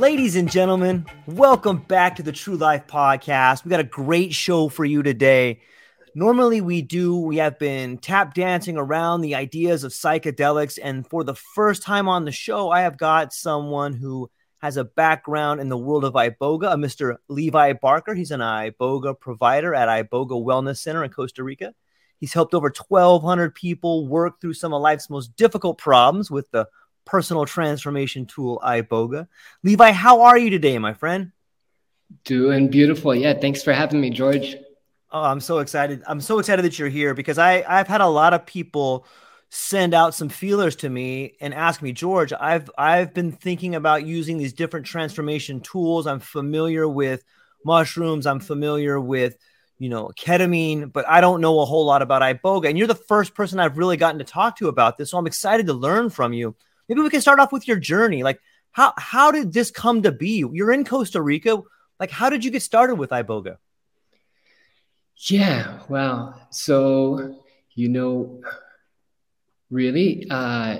Ladies and gentlemen, welcome back to the True Life Podcast. We got a great show for you today. Normally, we do, we have been tap dancing around the ideas of psychedelics. And for the first time on the show, I have got someone who has a background in the world of Iboga, uh, a Mr. Levi Barker. He's an Iboga provider at Iboga Wellness Center in Costa Rica. He's helped over 1,200 people work through some of life's most difficult problems with the personal transformation tool iboga. Levi how are you today my friend? Doing beautiful. Yeah, thanks for having me, George. oh i'm so excited. I'm so excited that you're here because i i've had a lot of people send out some feelers to me and ask me george i've i've been thinking about using these different transformation tools. I'm familiar with mushrooms. I'm familiar with you know ketamine but i don't know a whole lot about iboga. And you're the first person i've really gotten to talk to about this so i'm excited to learn from you maybe we can start off with your journey. Like how how did this come to be? You're in costa rica. Like how did you get started with iboga? Yeah, well, So, you know, really, uh,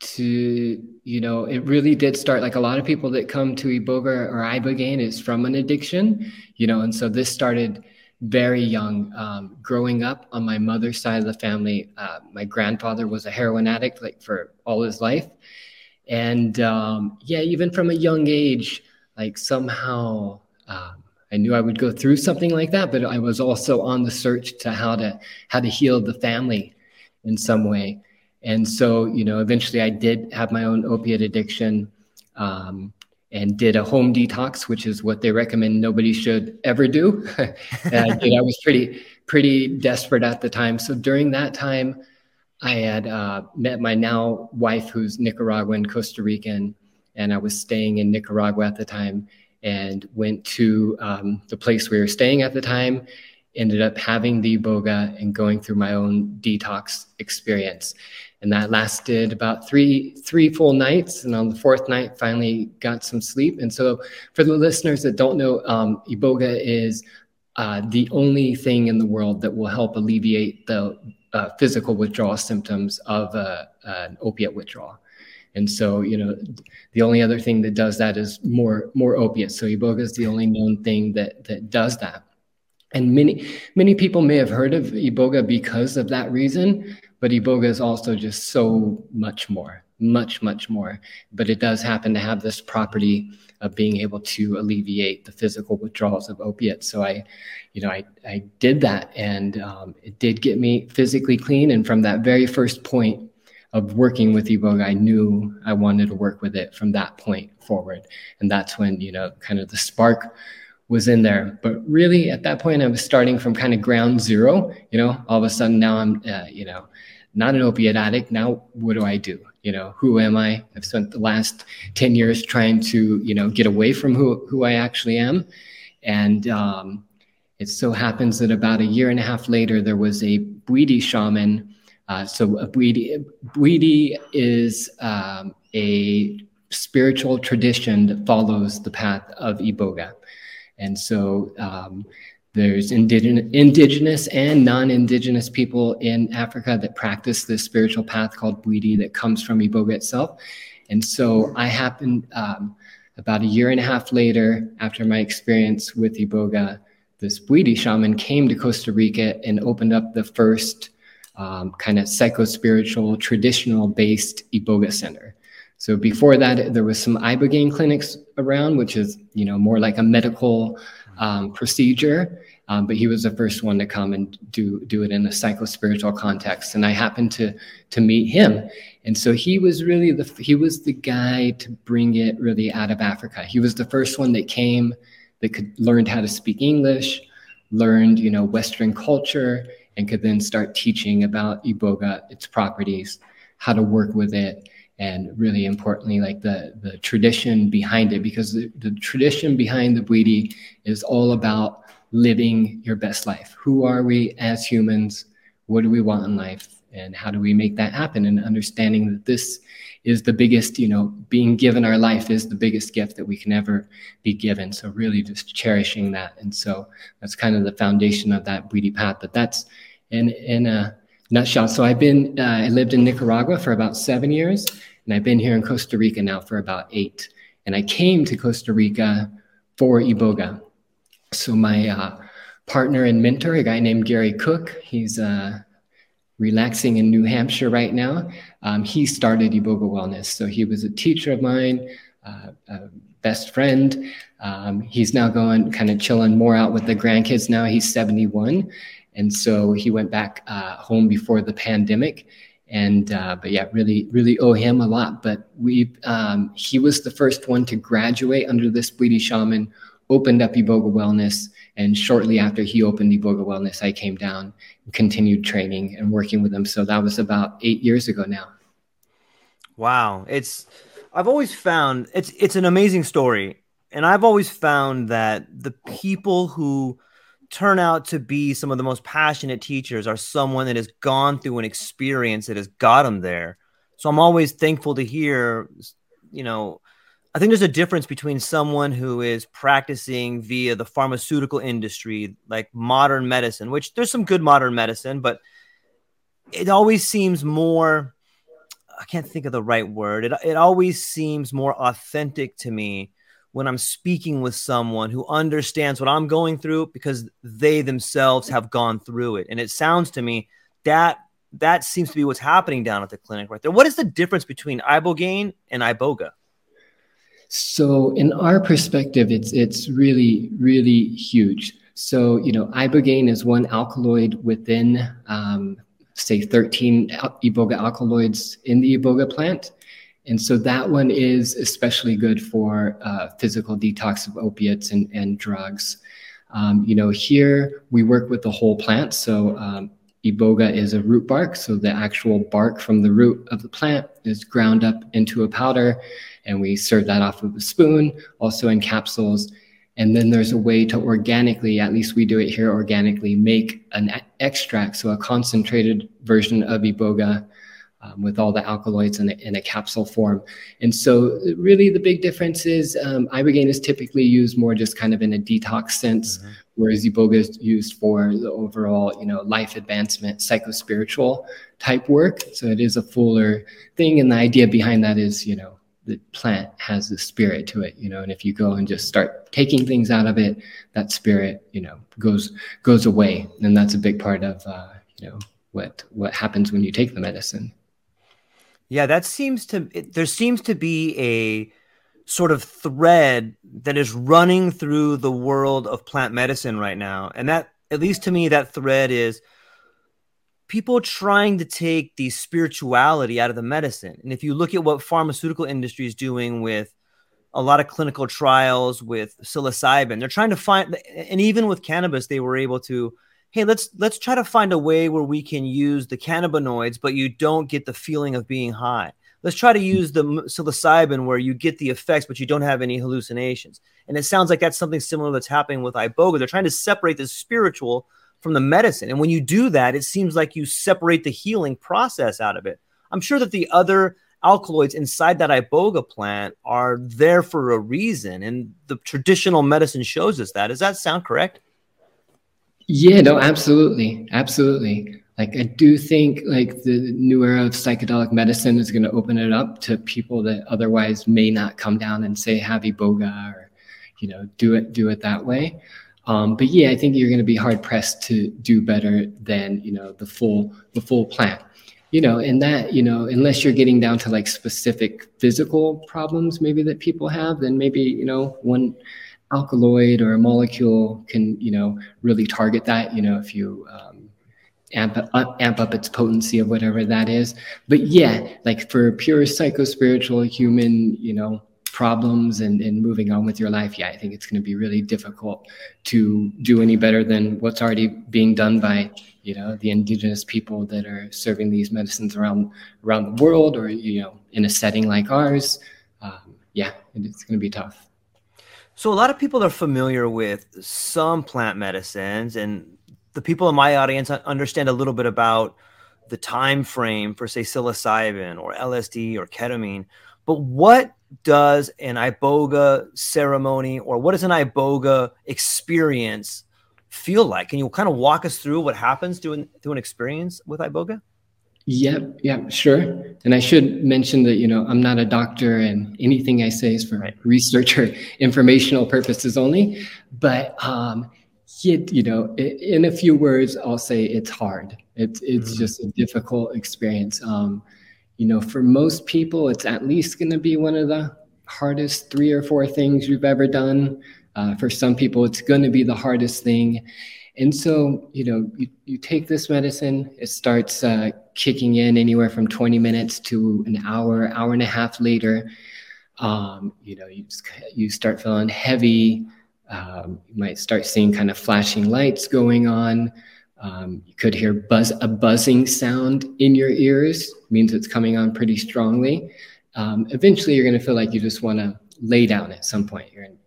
to, you know, it really did start like a lot of people that come to Iboga or Ibogaine is from an addiction, you know, and so this started very young. Um, growing up on my mother's side of the family, uh, my grandfather was a heroin addict like for all his life. And um, yeah, even from a young age, like somehow um, I knew I would go through something like that, but I was also on the search to how to how to heal the family in some way. And so, you know, eventually I did have my own opiate addiction um, and did a home detox, which is what they recommend nobody should ever do. I. I was pretty pretty desperate at the time. So during that time, I had uh, met my now wife, who's Nicaraguan, Costa Rican, and I was staying in Nicaragua at the time and went to um, the place we were staying at the time. Ended up having the boga and going through my own detox experience, and that lasted about three three full nights. And on the fourth night, finally got some sleep. And so, for the listeners that don't know, um, iboga is uh, the only thing in the world that will help alleviate the uh, physical withdrawal symptoms of uh, an opiate withdrawal. And so, you know, the only other thing that does that is more more opiates. So iboga is the only known thing that that does that. And many many people may have heard of iboga because of that reason, but iboga is also just so much more, much much more. But it does happen to have this property of being able to alleviate the physical withdrawals of opiates. So I, you know, I I did that, and um, it did get me physically clean. And from that very first point of working with Iboga, I knew I wanted to work with it from that point forward. And that's when, you know, kind of the spark was in there. But really, at that point, I was starting from kind of ground zero. You know, all of a sudden now I'm, uh, you know, not an opiate addict. Now, what do I do? you know, who am I? I've spent the last 10 years trying to, you know, get away from who, who I actually am. And um, it so happens that about a year and a half later, there was a Bwiti shaman. Uh, so a Bwiti, Bwiti is um, a spiritual tradition that follows the path of Iboga. And so um, there's indigenous, indigenous and non-indigenous people in Africa that practice this spiritual path called Bwiti that comes from Iboga itself. And so I happened um, about a year and a half later, after my experience with Iboga, this Bwiti shaman came to Costa Rica and opened up the first um, kind of psycho-spiritual, traditional-based Iboga center. So before that, there was some ibogaine clinics around, which is you know more like a medical um, procedure. Um, but he was the first one to come and do do it in a psycho spiritual context, and I happened to to meet him, and so he was really the he was the guy to bring it really out of Africa. He was the first one that came that could learned how to speak English, learned you know Western culture, and could then start teaching about iboga, its properties, how to work with it, and really importantly, like the, the tradition behind it, because the, the tradition behind the Bwiti is all about living your best life. Who are we as humans? What do we want in life? And how do we make that happen? And understanding that this is the biggest, you know, being given our life is the biggest gift that we can ever be given. So really just cherishing that. And so that's kind of the foundation of that Bwiti path. But that's in, in a nutshell. So I've been, uh, I lived in Nicaragua for about seven years, and I've been here in Costa Rica now for about eight. And I came to Costa Rica for Iboga. So my uh, partner and mentor, a guy named Gary Cook, he's uh, relaxing in New Hampshire right now. Um, he started Iboga Wellness. So he was a teacher of mine, uh, a best friend. Um, he's now going kind of chilling more out with the grandkids now. He's 71. And so he went back uh, home before the pandemic. And uh, but yeah, really, really owe him a lot. But we, um, he was the first one to graduate under this Bwiti shaman, opened up Iboga Wellness, and shortly after he opened Iboga Wellness, I came down, and continued training and working with him. So that was about eight years ago now. Wow, it's I've always found it's it's an amazing story, and I've always found that the people who turn out to be some of the most passionate teachers are someone that has gone through an experience that has got them there. So I'm always thankful to hear, you know, I think there's a difference between someone who is practicing via the pharmaceutical industry, like modern medicine, which there's some good modern medicine, but it always seems more, I can't think of the right word. It, it always seems more authentic to me when I'm speaking with someone who understands what I'm going through because they themselves have gone through it. And it sounds to me that that seems to be what's happening down at the clinic right there. What is the difference between ibogaine and iboga? So, in our perspective, it's it's really really huge. So, you know, ibogaine is one alkaloid within, um, say, 13 iboga alkaloids in the iboga plant. And so that one is especially good for uh, physical detox of opiates and, and drugs. Um, you know, here we work with the whole plant. So um, iboga is a root bark. So the actual bark from the root of the plant is ground up into a powder, and we serve that off of a spoon, also in capsules. And then there's a way to organically, at least we do it here organically, make an extract, so a concentrated version of iboga um, with all the alkaloids in a, in a, capsule form. And so, really, the big difference is um, ibogaine is typically used more just kind of in a detox sense, mm-hmm. whereas iboga is used for the overall, you know, life advancement, psychospiritual type work. So it is a fuller thing, and the idea behind that is, you know, the plant has the spirit to it, you know, and if you go and just start taking things out of it, that spirit, you know, goes goes away, and that's a big part of, uh, you know, what what happens when you take the medicine. Yeah, that seems to it, there seems to be a sort of thread that is running through the world of plant medicine right now. And that at least to me that thread is people trying to take the spirituality out of the medicine. And if you look at what pharmaceutical industry is doing with a lot of clinical trials with psilocybin, they're trying to find and even with cannabis they were able to hey let's let's try to find a way where we can use the cannabinoids but you don't get the feeling of being high let's try to hmm. use the psilocybin where you get the effects, but you don't have any hallucinations. And it sounds like that's something similar that's happening with iboga. They're trying to separate the spiritual from the medicine. And when you do that, it seems like you separate the healing process out of it. I'm sure that the other alkaloids inside that iboga plant are there for a reason. And the traditional medicine shows us that. Does that sound correct? Yeah, no, absolutely. Absolutely. Like I do think like the new era of psychedelic medicine is going to open it up to people that otherwise may not come down and say have iboga or you know do it do it that way. Um, but yeah, I think you're going to be hard pressed to do better than you know the full the full plant. You know, and that you know unless you're getting down to like specific physical problems maybe that people have, then maybe you know one alkaloid or a molecule can you know really target that. You know, if you um, amp up, amp up its potency of whatever that is. But yeah, like for pure psycho spiritual human, you know problems and, and moving on with your life, yeah, I think it's going to be really difficult to do any better than what's already being done by you know the indigenous people that are serving these medicines around around the world, or you know in a setting like ours. Um, yeah, it's going to be tough. So a lot of people are familiar with some plant medicines, and the people in my audience understand a little bit about the time frame for say psilocybin or LSD or ketamine. But what does an iboga ceremony or what does an iboga experience feel like? Can you kind of walk us through what happens to an, to an experience with iboga? Yep, yeah, sure. And I should mention that you know I'm not a doctor, and anything I say is for right. research or informational purposes only. But um, it, you know, in a few words, I'll say it's hard. It's it's mm-hmm. just a difficult experience. Um, you know, for most people, it's at least going to be one of the hardest three or four things you've ever done. Uh, for some people, it's going to be the hardest thing. And so, you know, you, you take this medicine, it starts uh, kicking in anywhere from 20 minutes to an hour, hour and a half later. Um, you know, you, you start feeling heavy. Um, you might start seeing kind of flashing lights going on. Um, you could hear buzz a buzzing sound in your ears, means it's coming on pretty strongly. Um, eventually, you're going to feel like you just want to lay down at some point. You're to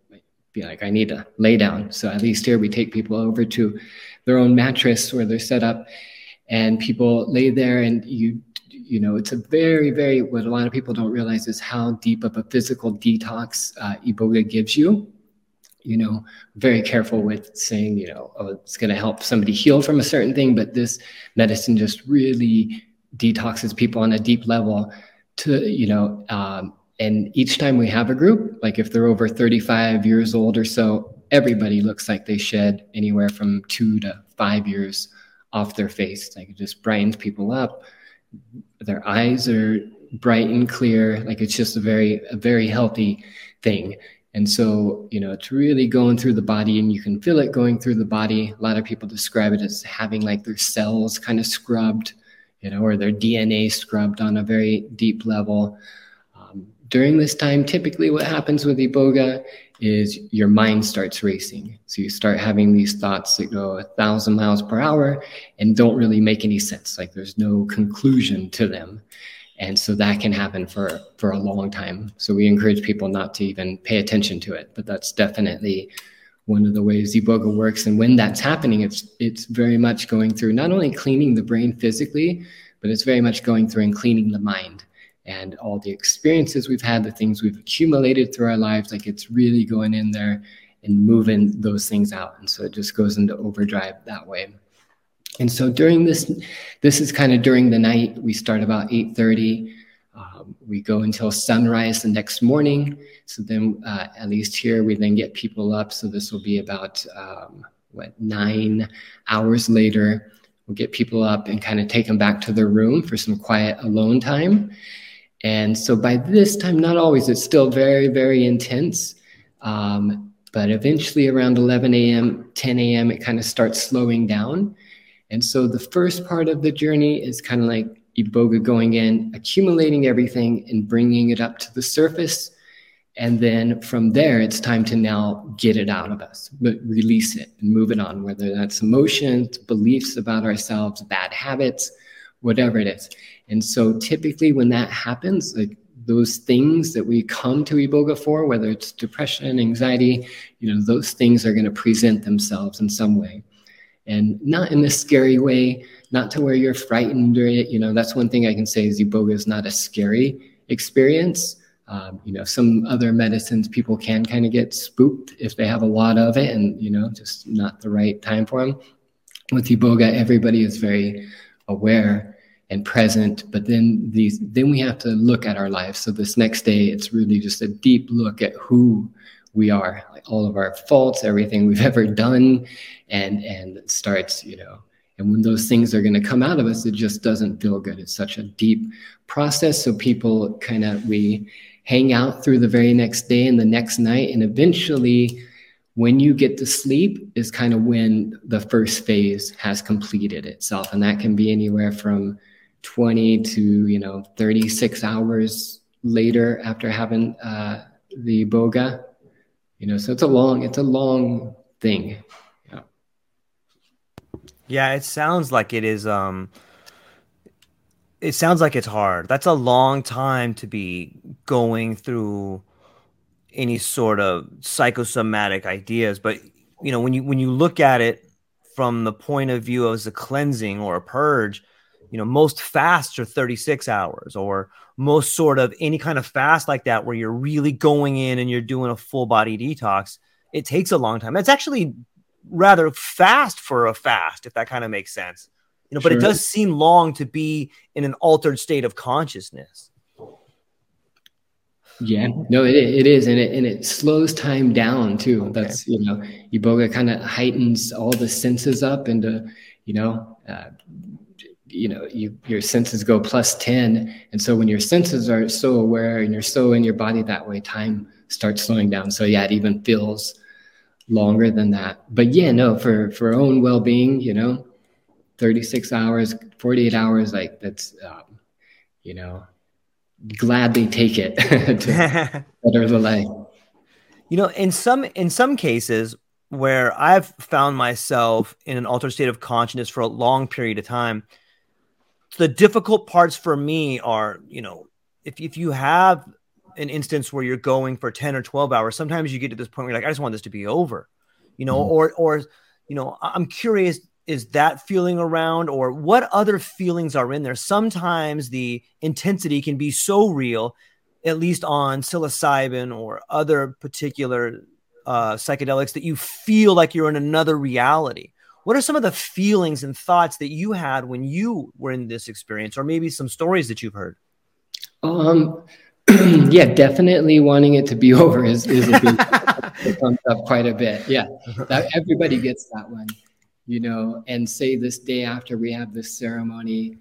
be like, I need to lay down. So at least here we take people over to their own mattress where they're set up, and people lay there, and you you know it's a very very what a lot of people don't realize is how deep of a physical detox uh, iboga gives you you know, very careful with saying, you know, oh, it's going to help somebody heal from a certain thing, but this medicine just really detoxes people on a deep level to, you know, um, and each time we have a group, like if they're over 35 years old or so, everybody looks like they shed anywhere from two to five years off their face. Like it just brightens people up. Their eyes are bright and clear. Like it's just a very, a very healthy thing. And so, you know, it's really going through the body and you can feel it going through the body. A lot of people describe it as having like their cells kind of scrubbed, you know, or their DNA scrubbed on a very deep level. During this time, typically what happens with Iboga is your mind starts racing. So you start having these thoughts that go a thousand miles per hour and don't really make any sense. Like there's no conclusion to them. And so that can happen for for a long time. So we encourage people not to even pay attention to it. But that's definitely one of the ways iboga works. And when that's happening it's it's very much going through not only cleaning the brain physically but it's very much going through and cleaning the mind and all the experiences we've had the things we've accumulated through our lives like it's really going in there and moving those things out and so it just goes into overdrive that way and so during this, this is kind of during the night. We start about 8:30. Um, we go until sunrise the next morning. So then, uh, at least here, we then get people up. So this will be about um, what nine hours later. We'll get people up and kind of take them back to their room for some quiet alone time. And so by this time, not always, it's still very, very intense. Um, but eventually, around 11 a.m., 10 a.m., it kind of starts slowing down. And so the first part of the journey is kind of like Iboga going in, accumulating everything and bringing it up to the surface. And then from there, it's time to now get it out of us, but release it and move it on, whether that's emotions, beliefs about ourselves, bad habits, whatever it is. And so typically when that happens, like those things that we come to iboga for, whether it's depression, anxiety, you know, those things are going to present themselves in some way. And not in a scary way, not to where you're frightened or, you know, that's one thing I can say is iboga is not a scary experience. Um, you know, some other medicines people can kind of get spooked if they have a lot of it and, you know, just not the right time for them. With iboga, everybody is very aware and present but then these then we have to look at our lives. So this next day it's really just a deep look at who we are like all of our faults everything we've ever done and and it starts you know and when those things are going to come out of us it just doesn't feel good. It's such a deep process. So people kind of we hang out through the very next day and the next night and eventually when you get to sleep is kind of when the first phase has completed itself. And that can be anywhere from 20 to you know 36 hours later after having uh, the boga. You know so it's a long it's a long thing. Yeah. Yeah it sounds like it is um it sounds like it's hard. That's a long time to be going through any sort of psychosomatic ideas but you know when you when you look at it from the point of view as a cleansing or a purge you know most fasts are 36 hours or most sort of any kind of fast like that where you're really going in and you're doing a full body detox it takes a long time. It's actually rather fast for a fast if that kind of makes sense. You know but it does seem long to be in an altered state of consciousness. Yeah. No it, it is and it, and it slows time down too. Okay. that's you know iboga kind of heightens all the senses up into you know uh, you know you your senses go plus 10 and so when your senses are so aware and you're so in your body that way time starts slowing down. So yeah it even feels longer than that. But yeah no for for own well-being you know 36 hours 48 hours like that's um, you know gladly take it to better the life. You know in some in some cases where i've found myself in an altered state of consciousness for a long period of time the difficult parts for me are, you know, if, if you have an instance where you're going for 10 or 12 hours, sometimes you get to this point where you're like, I just want this to be over, you know, mm-hmm. or, or, you know, I'm curious, is that feeling around or what other feelings are in there? Sometimes the intensity can be so real, at least on psilocybin or other particular uh, psychedelics that you feel like you're in another reality. What are some of the feelings and thoughts that you had when you were in this experience, or maybe some stories that you've heard? Um, yeah, definitely wanting it to be over is, is a big comes up quite a bit. Yeah, that, everybody gets that one, you know. And say this day after we have this ceremony,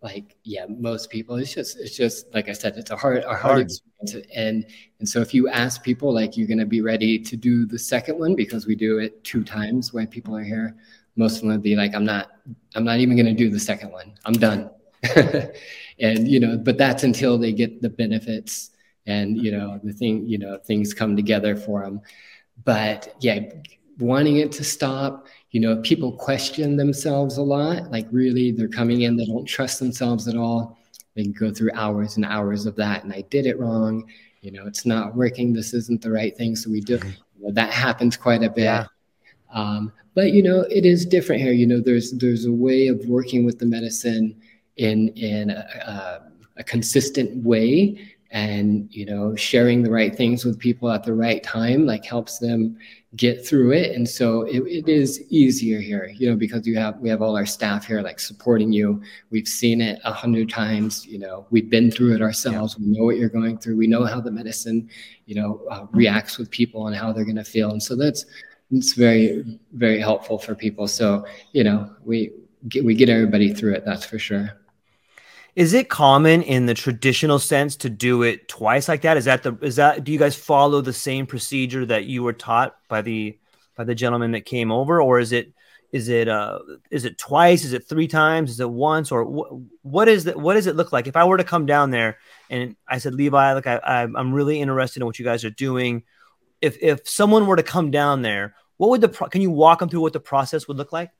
like yeah, most people, it's just it's just like I said, it's a hard a hard, hard. experience. And and so if you ask people like you're gonna be ready to do the second one because we do it two times when people are here most of them would be like, I'm not, I'm not even going to do the second one. I'm done. and, you know, but that's until they get the benefits and, you know, the thing, you know, things come together for them. But yeah, wanting it to stop, you know, people question themselves a lot. Like really, they're coming in, they don't trust themselves at all. They can go through hours and hours of that. And I did it wrong. You know, it's not working. This isn't the right thing. So we do, mm-hmm. you know, that happens quite a bit. Yeah. Um, but you know, it is different here. You know, there's there's a way of working with the medicine in in a, a consistent way, and you know, sharing the right things with people at the right time, like helps them get through it. And so it, it is easier here, you know, because you have we have all our staff here like supporting you. We've seen it a hundred times. You know, we've been through it ourselves. Yeah. We know what you're going through. We know how the medicine, you know, uh, reacts with people and how they're going to feel. And so that's it's very very helpful for people. So you know we get, we get everybody through it that's for sure. Is it common in the traditional sense to do it twice like that? Is that the is that do you guys follow the same procedure that you were taught by the by the gentleman that came over? Or is it is it uh is it twice? Is it three times? Is it once? Or wh- what is that what does it look like? If i were to come down there and i said levi like I, i'm really interested in what you guys are doing. If if someone were to come down there what would the pro- can you walk them through what the process would look like?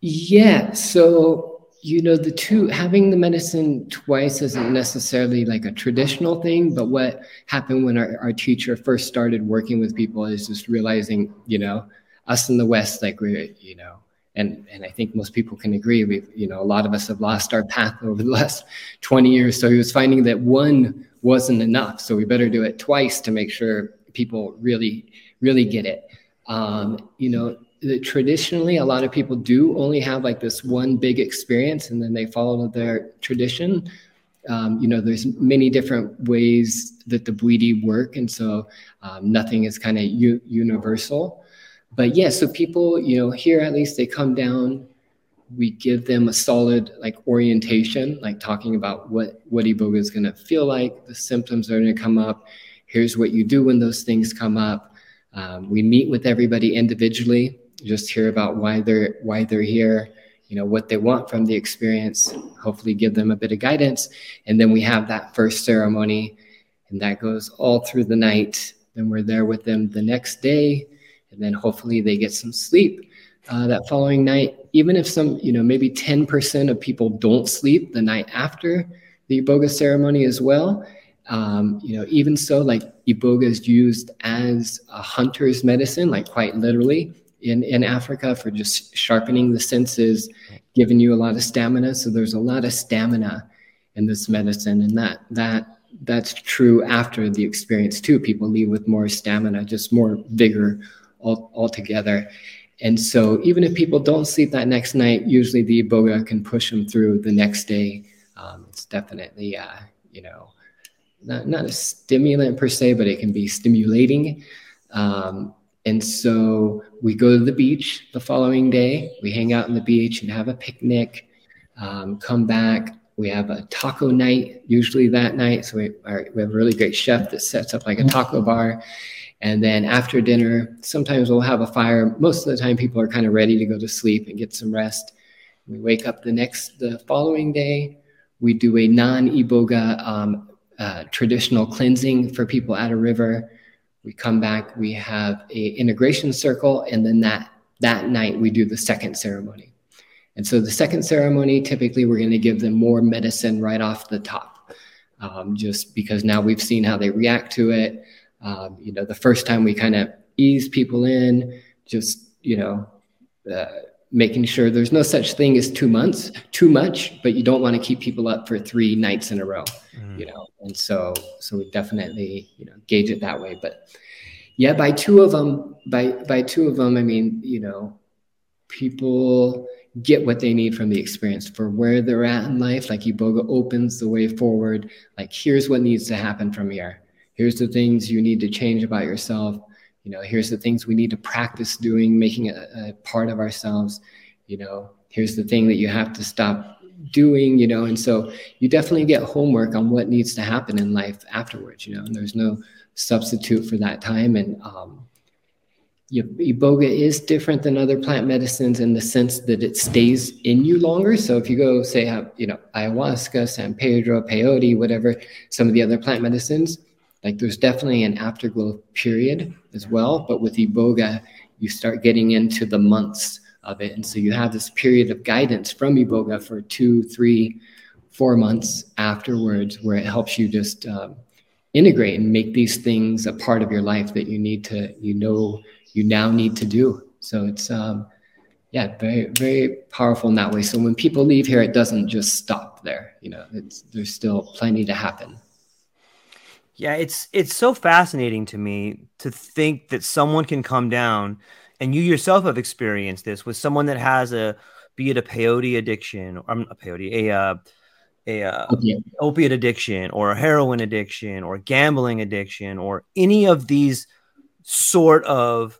Yeah. So you know the two having the medicine twice isn't necessarily like a traditional thing but what happened when our, our teacher first started working with people is just realizing you know us in the west like we're you know and and i think most people can agree we you know a lot of us have lost our path over the last 20 years so he was finding that one wasn't enough so we better do it twice to make sure people really really get it. Um, you know traditionally a lot of people do only have like this one big experience and then they follow their tradition. Um, you know there's many different ways that the bwiti work and so um, nothing is kind of u- universal. But yeah so people you know here at least they come down. We give them a solid like orientation like talking about what what iboga is going to feel like the symptoms are going to come up. Here's what you do when those things come up um, we meet with everybody individually just hear about why they're why they're here you know what they want from the experience hopefully give them a bit of guidance. And then we have that first ceremony and that goes all through the night. Then we're there with them the next day and then hopefully they get some sleep uh, that following night. Even if some you know maybe 10% of people don't sleep the night after the iboga ceremony as well um, you know even so like iboga is used as a hunter's medicine like quite literally in, in Africa for just sharpening the senses, giving you a lot of stamina. So there's a lot of stamina in this medicine, and that that that's true after the experience too. People leave with more stamina, just more vigor all, altogether. And so even if people don't sleep that next night, usually the iboga can push them through the next day. Um, it's definitely, uh, you know, not, not a stimulant per se, but it can be stimulating. Um, and so we go to the beach the following day. We hang out on the beach and have a picnic, um, come back. We have a taco night usually that night. So we, we have a really great chef that sets up like a taco bar. And then after dinner, sometimes we'll have a fire. Most of the time, people are kind of ready to go to sleep and get some rest. We wake up the next, the following day. We do a non iboga um, uh, traditional cleansing for people at a river. We come back we have a integration circle and then that that night we do the second ceremony. And so the second ceremony typically we're going to give them more medicine right off the top um, just because now we've seen how they react to it. Um, you know the first time we kind of ease people in just you know uh, making sure there's no such thing as two months too much but you don't want to keep people up for three nights in a row mm. you know? And so so we definitely you know gauge it that way but yeah by two of them by by two of them i mean you know people get what they need from the experience for where they're at in life. Like iboga opens the way forward. Like here's what needs to happen from here. Here's the things you need to change about yourself you know here's the things we need to practice doing making it a part of ourselves. You know here's the thing that you have to stop doing you know and so you definitely get homework on what needs to happen in life afterwards you know and there's no substitute for that time. And um, iboga is different than other plant medicines in the sense that it stays in you longer. So if you go say have you know ayahuasca san pedro peyote whatever some of the other plant medicines like there's definitely an afterglow period as well, but with Iboga, you start getting into the months of it. And so you have this period of guidance from Iboga for two, three, four months afterwards, where it helps you just um, integrate and make these things a part of your life that you need to, you know, you now need to do. So it's, um, yeah, very, very powerful in that way. So when people leave here, it doesn't just stop there. You know, there's still plenty to happen. Yeah, it's it's so fascinating to me to think that someone can come down and you yourself have experienced this with someone that has a be it a peyote addiction or um, a peyote a uh, a uh, opiate. opiate addiction or a heroin addiction or gambling addiction or any of these sort of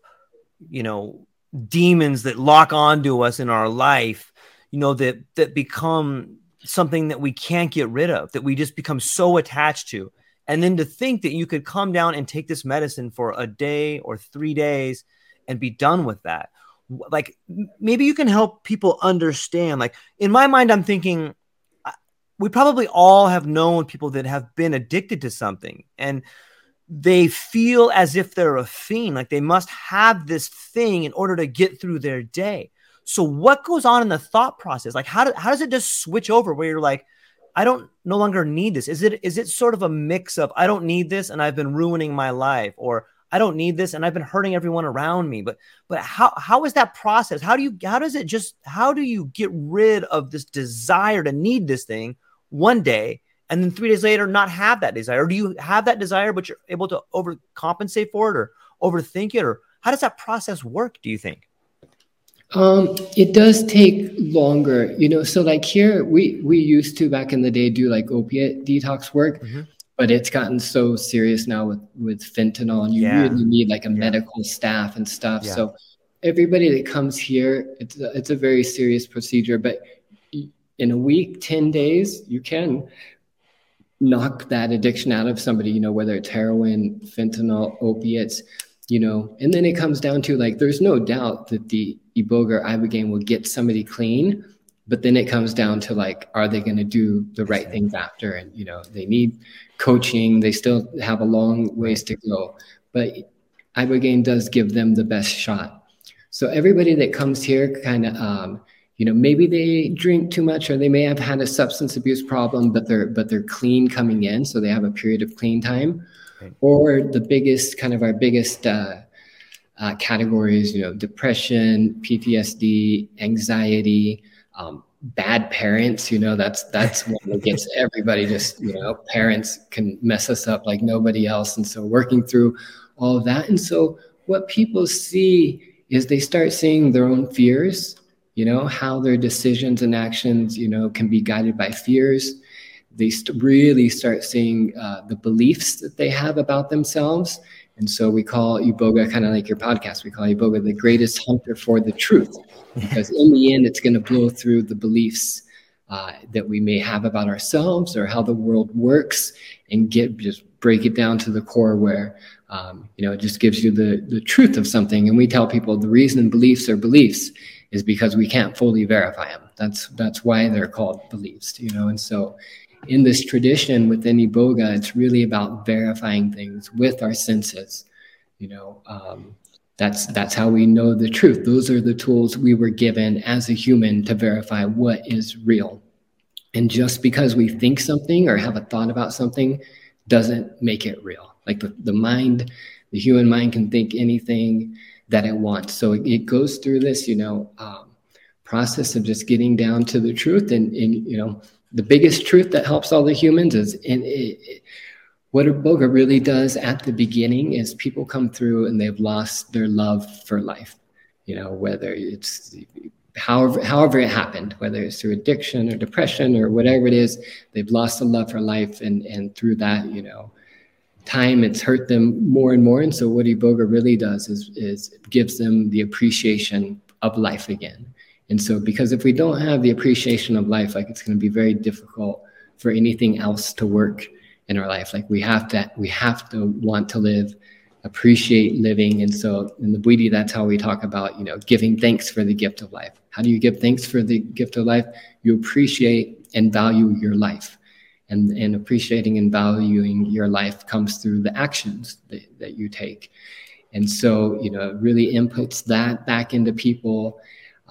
you know demons that lock onto us in our life you know that that become something that we can't get rid of that we just become so attached to and then to think that you could come down and take this medicine for a day or three days and be done with that. Like maybe you can help people understand. Like in my mind, I'm thinking we probably all have known people that have been addicted to something and they feel as if they're a fiend, like they must have this thing in order to get through their day. So what goes on in the thought process? Like how, do, how does it just switch over where you're like, I don't no longer need this? Is it is it sort of a mix of I don't need this and I've been ruining my life or I don't need this and I've been hurting everyone around me. But but how how is that process? How do you how does it just how do you get rid of this desire to need this thing one day and then three days later not have that desire? Or do you have that desire but you're able to overcompensate for it or overthink it? Or how does that process work, do you think? Um, it does take longer, you know. So like here, we we used to back in the day do like opiate detox work, mm-hmm. but it's gotten so serious now with with fentanyl, and you yeah. really need like a yeah. medical staff and stuff. Yeah. So everybody that comes here, it's a, it's a very serious procedure. But in a week, ten days, you can knock that addiction out of somebody. You know, whether it's heroin, fentanyl, opiates you know? And then it comes down to like there's no doubt that the iboga or ibogaine will get somebody clean but then it comes down to like are they going to do the right things after? And you know they need coaching. They still have a long ways to go. But ibogaine does give them the best shot. So everybody that comes here kind of um, you know maybe they drink too much or they may have had a substance abuse problem but they're but they're clean coming in so they have a period of clean time or the biggest kind of our biggest uh, uh, categories, you know, depression, PTSD, anxiety, um, bad parents. You know, that's that's one that gets everybody. Just you know, parents can mess us up like nobody else, and so working through all of that. And so what people see is they start seeing their own fears. You know, how their decisions and actions, you know, can be guided by fears they st- really start seeing uh, the beliefs that they have about themselves. And so we call Iboga kind of like your podcast. We call Iboga the greatest hunter for the truth, because in the end, it's going to blow through the beliefs uh, that we may have about ourselves or how the world works, and get just break it down to the core where um, you know it just gives you the the truth of something. And we tell people the reason beliefs are beliefs is because we can't fully verify them. That's that's why they're called beliefs. You know, and so in this tradition within Iboga, it's really about verifying things with our senses. You know, um, that's that's how we know the truth. Those are the tools we were given as a human to verify what is real. And just because we think something or have a thought about something doesn't make it real. Like the, the mind, the human mind can think anything that it wants. So it, it goes through this, you know, um, process of just getting down to the truth and, and you know, the biggest truth that helps all the humans is in it, what Iboga really does at the beginning is people come through and they've lost their love for life. You know, whether it's however however it happened, whether it's through addiction or depression or whatever it is, they've lost the love for life, and and through that, you know, time it's hurt them more and more. And so what a Iboga really does is is gives them the appreciation of life again. And so, because if we don't have the appreciation of life, like it's going to be very difficult for anything else to work in our life. Like we have to, we have to want to live, appreciate living. And so, in the Bwiti, that's how we talk about, you know, giving thanks for the gift of life. How do you give thanks for the gift of life? You appreciate and value your life. And, and appreciating and valuing your life comes through the actions that, that you take. And so, you know, it really inputs that back into people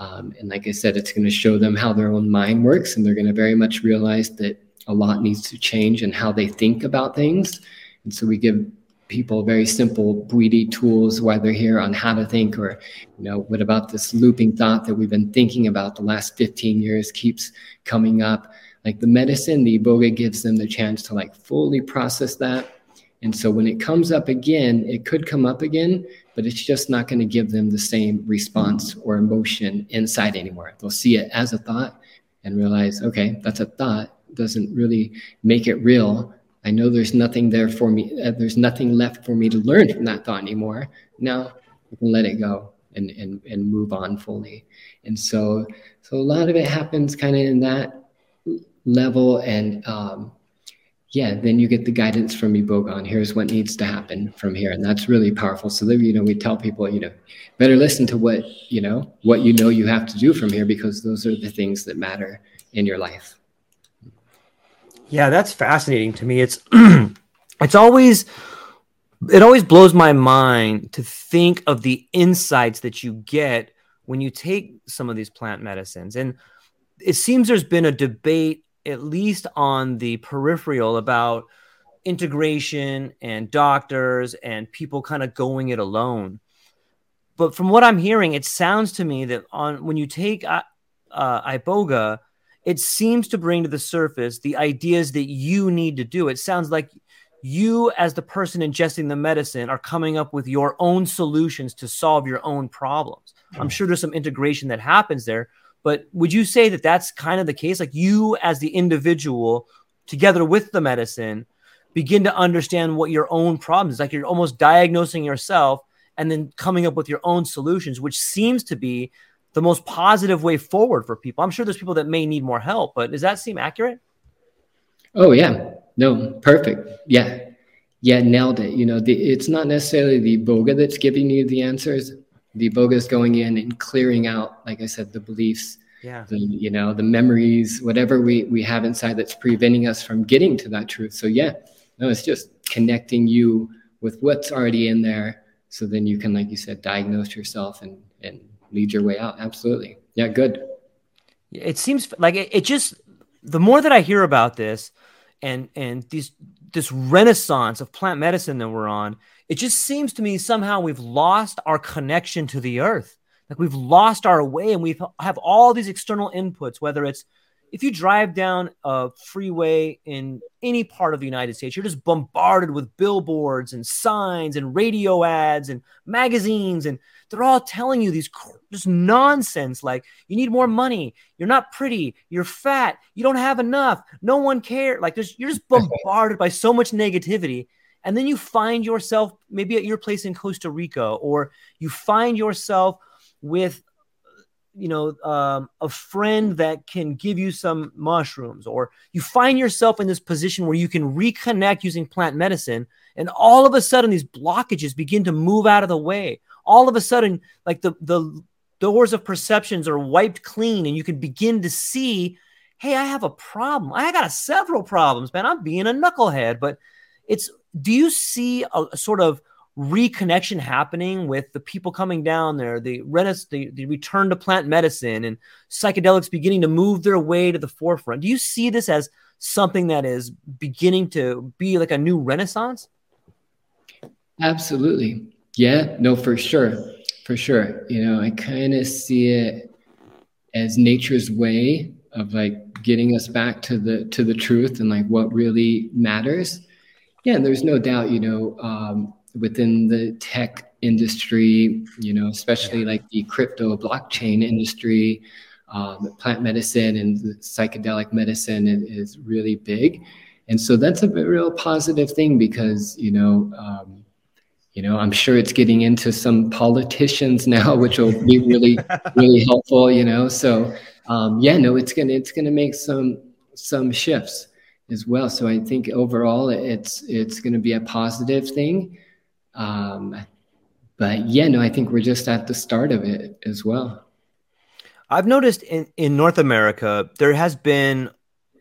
um, and like I said, it's going to show them how their own mind works, and they're going to very much realize that a lot needs to change in how they think about things. And so we give people very simple Bwiti tools while they're here on how to think, or you know, what about this looping thought that we've been thinking about the last 15 years keeps coming up. Like the medicine, the Iboga gives them the chance to like fully process that. And so when it comes up again, it could come up again, but it's just not going to give them the same response or emotion inside anymore. They'll see it as a thought and realize, okay, that's a thought, doesn't really make it real. I know there's nothing there for me. Uh, there's nothing left for me to learn from that thought anymore. Now I can let it go and, and, and move on fully. And so, so a lot of it happens kind of in that level. And, um, yeah, then you get the guidance from Iboga on here's what needs to happen from here. And that's really powerful. So then, you know, we tell people, you know, better listen to what, you know, what you know you have to do from here because those are the things that matter in your life. Yeah, that's fascinating to me. It's it's always it always blows my mind to think of the insights that you get when you take some of these plant medicines, and it seems there's been a debate, at least on the peripheral, about integration and doctors and people kind of going it alone. But from what I'm hearing, it sounds to me that on when you take uh, uh, iboga, it seems to bring to the surface the ideas that you need to do. It sounds like you, as the person ingesting the medicine, are coming up with your own solutions to solve your own problems. I'm sure there's some integration that happens there, but would you say that that's kind of the case? Like you, as the individual, together with the medicine, begin to understand what your own problems like you're almost diagnosing yourself and then coming up with your own solutions which seems to be the most positive way forward for people. I'm sure there's people that may need more help but does that seem accurate? Oh yeah. No perfect. Yeah. Yeah nailed it. You know the, it's not necessarily the iboga that's giving you the answers the iboga's going in and clearing out like i said the beliefs yeah the you know the memories whatever we we have inside that's preventing us from getting to that truth so yeah no, it's just connecting you with what's already in there. So then you can, like you said, diagnose yourself and, and lead your way out. Absolutely. Yeah, good. It seems like it, it just, the more that I hear about this and, and these, this renaissance of plant medicine that we're on, it just seems to me somehow we've lost our connection to the earth. Like we've lost our way and we have all these external inputs, whether it's if you drive down a freeway in any part of the United States, you're just bombarded with billboards and signs and radio ads and magazines, and they're all telling you these just nonsense like you need more money, you're not pretty, you're fat, you don't have enough, no one cares. Like you're just bombarded by so much negativity. And then you find yourself maybe at your place in Costa Rica, or you find yourself with you know um, a friend that can give you some mushrooms or you find yourself in this position where you can reconnect using plant medicine and all of a sudden these blockages begin to move out of the way. All of a sudden like the the doors of perceptions are wiped clean and you can begin to see hey i have a problem. I got a several problems man. I'm being a knucklehead but it's do you see a, a sort of reconnection happening with the people coming down there, the, the, the return to plant medicine and psychedelics beginning to move their way to the forefront. Do you see this as something that is beginning to be like a new renaissance? Absolutely. Yeah, no, for sure. For sure. You know, I kind of see it as nature's way of like getting us back to the to the truth and like what really matters. Yeah, and there's no doubt, you know, um, within the tech industry, you know, especially like the crypto blockchain industry, um, plant medicine and psychedelic medicine is, really big. And so that's a real positive thing because, you know, um, you know, I'm sure it's getting into some politicians now, which will be really, really helpful, you know. So um, yeah, no, it's gonna it's gonna make some some shifts as well. So I think overall it's it's gonna be a positive thing. Um, but yeah, no, I think we're just at the start of it as well. I've noticed in, in North America, there has been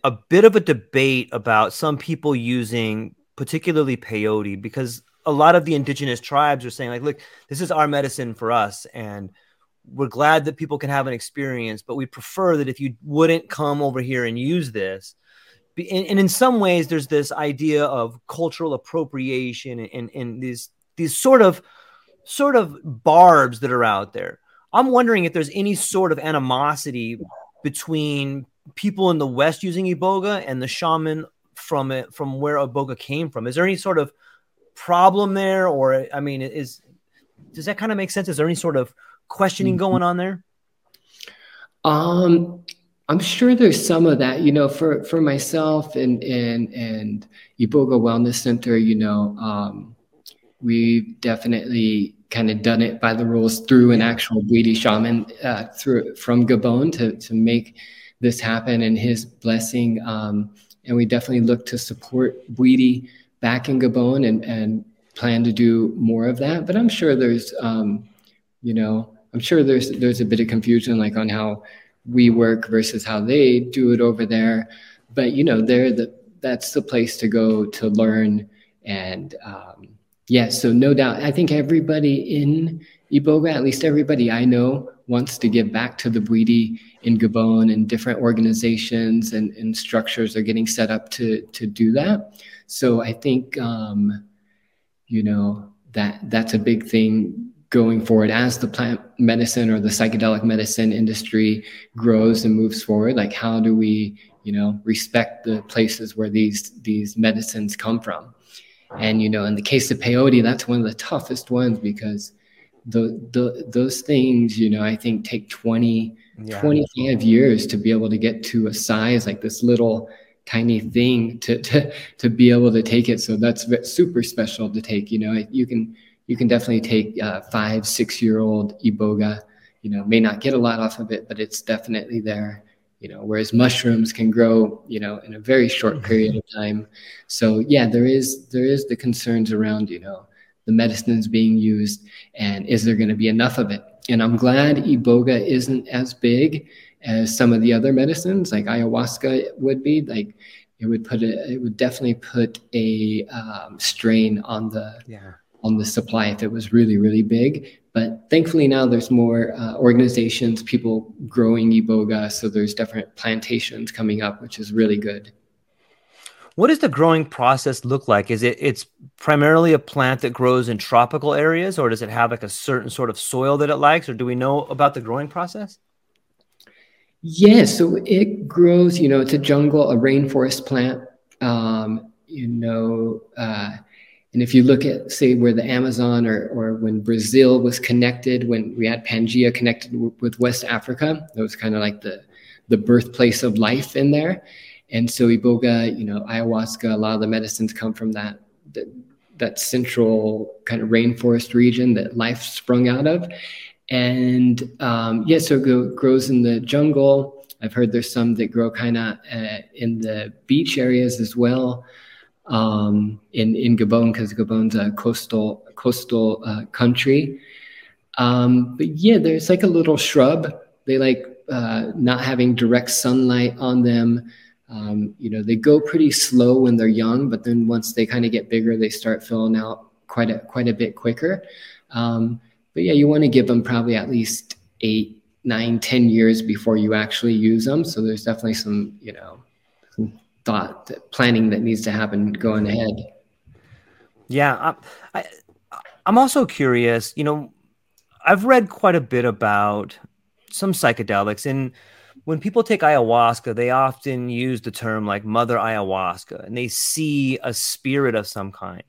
a bit of a debate about some people using particularly peyote because a lot of the indigenous tribes are saying like look this is our medicine for us and we're glad that people can have an experience but we prefer that if you wouldn't come over here and use this and, and in some ways there's this idea of cultural appropriation and, and, and these these sort of sort of barbs that are out there. I'm wondering if there's any sort of animosity between people in the West using Iboga and the shaman from it from where Iboga came from. Is there any sort of problem there, or I mean, is does that kind of make sense? Is there any sort of questioning mm-hmm. going on there? Um, I'm sure there's some of that. You know, for for myself and and and Iboga Wellness Center, you know, um, we've definitely kind of done it by the rules through an actual Bwiti shaman uh, through from Gabon to to make this happen and his blessing. Um, and we definitely look to support Bwiti back in Gabon and and plan to do more of that. But I'm sure there's um, you know I'm sure there's there's a bit of confusion like on how we work versus how they do it over there. But you know they're the that's the place to go to learn and um, yeah, so no doubt. I think everybody in Iboga, at least everybody I know, wants to give back to the Bwiti in Gabon, and different organizations and, and structures are getting set up to to do that. So I think um, you know that that's a big thing going forward as the plant medicine or the psychedelic medicine industry grows and moves forward. Like how do we you know respect the places where these these medicines come from? And you know, in the case of peyote, that's one of the toughest ones because the, the those things, you know, I think take 20, yeah. 25 years to be able to get to a size like this little tiny thing to, to, to be able to take it. So that's super special to take, you know, you can, you can definitely take uh, five, six year old Iboga, you know, may not get a lot off of it, but it's definitely there, you know, whereas mushrooms can grow, you know, in a very short mm-hmm. period of time. So yeah, there is, there is the concerns around, you know, the medicines being used and is there going to be enough of it and i'm glad iboga isn't as big as some of the other medicines like ayahuasca would be like it would put a, it would definitely put a um, strain on the yeah. On the supply if it was really really big but thankfully now there's more uh, organizations people growing iboga so there's different plantations coming up which is really good what does the growing process look like? Is it it's primarily a plant that grows in tropical areas, or does it have like a certain sort of soil that it likes, or do we know about the growing process? Yeah, so it grows. You know, it's a jungle, a rainforest plant. Um, you know, uh, and if you look at, say, where the Amazon or, or when Brazil was connected, when we had Pangea connected w- with West Africa, that was kind of like the the birthplace of life in there. And so iboga, you know, ayahuasca, a lot of the medicines come from that, that, that central kind of rainforest region that life sprung out of. And um, yeah, so it grows in the jungle. I've heard there's some that grow kind of uh, in the beach areas as well. Um, in in Gabon because Gabon's a coastal coastal uh, country. Um, but yeah, there's like a little shrub. They like uh, not having direct sunlight on them. Um, you know, they go pretty slow when they're young, but then once they kind of get bigger, they start filling out quite a quite a bit quicker. Um, but yeah, you want to give them probably at least eight, nine, ten years before you actually use them. So there's definitely some, you know, some thought that planning that needs to happen going ahead. Yeah, I, I, I'm also curious. You know, I've read quite a bit about some psychedelics and when people take ayahuasca, they often use the term like mother ayahuasca and they see a spirit of some kind.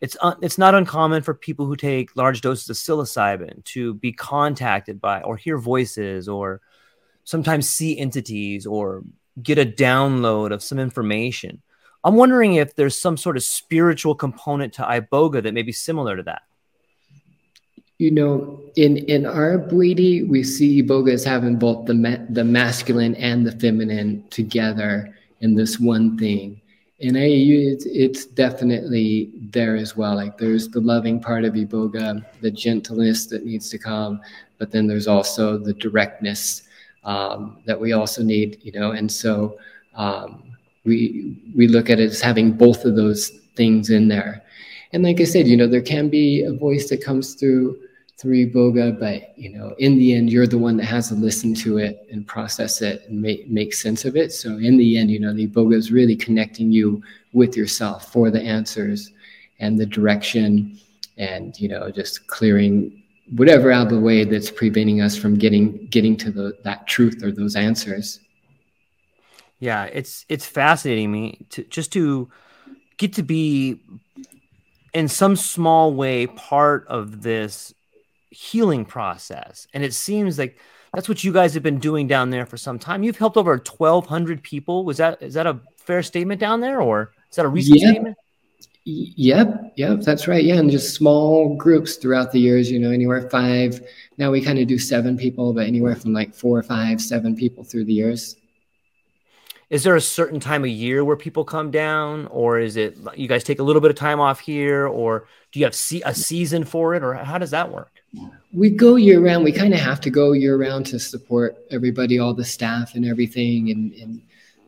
It's, un- it's not uncommon for people who take large doses of psilocybin to be contacted by or hear voices or sometimes see entities or get a download of some information. I'm wondering if there's some sort of spiritual component to iboga that may be similar to that you know, in in our Bwiti, we see Iboga as having both the ma- the masculine and the feminine together in this one thing. In AAU, it's, it's definitely there as well. Like there's the loving part of Iboga, the gentleness that needs to come, but then there's also the directness um, that we also need, you know. And so um, we we look at it as having both of those things in there. And like I said, you know, there can be a voice that comes through through Iboga, but you know, in the end, you're the one that has to listen to it and process it and make make sense of it. So in the end, you know, the Iboga is really connecting you with yourself for the answers and the direction, and you know, just clearing whatever out of the way that's preventing us from getting getting to the that truth or those answers. Yeah, it's it's fascinating me to just to get to be in some small way part of this healing process. And it seems like that's what you guys have been doing down there for some time. You've helped over 1,200 people. Was that is that a fair statement down there, or is that a recent yeah. statement? Yep, yep, that's right. Yeah, and just small groups throughout the years. You know, anywhere five. Now we kind of do seven people, but anywhere from like four, five, seven people through the years. Is there a certain time of year where people come down, or is it you guys take a little bit of time off here, or do you have a season for it, or how does that work? we go year round. We kind of have to go year round to support everybody, all the staff and everything, and, and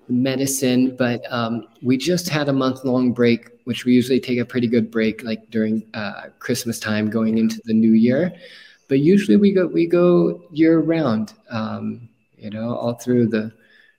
medicine. But um, we just had a month long break, which we usually take a pretty good break, like during uh, Christmas time, going into the new year. but usually we go we go year round. Um, you know, all through the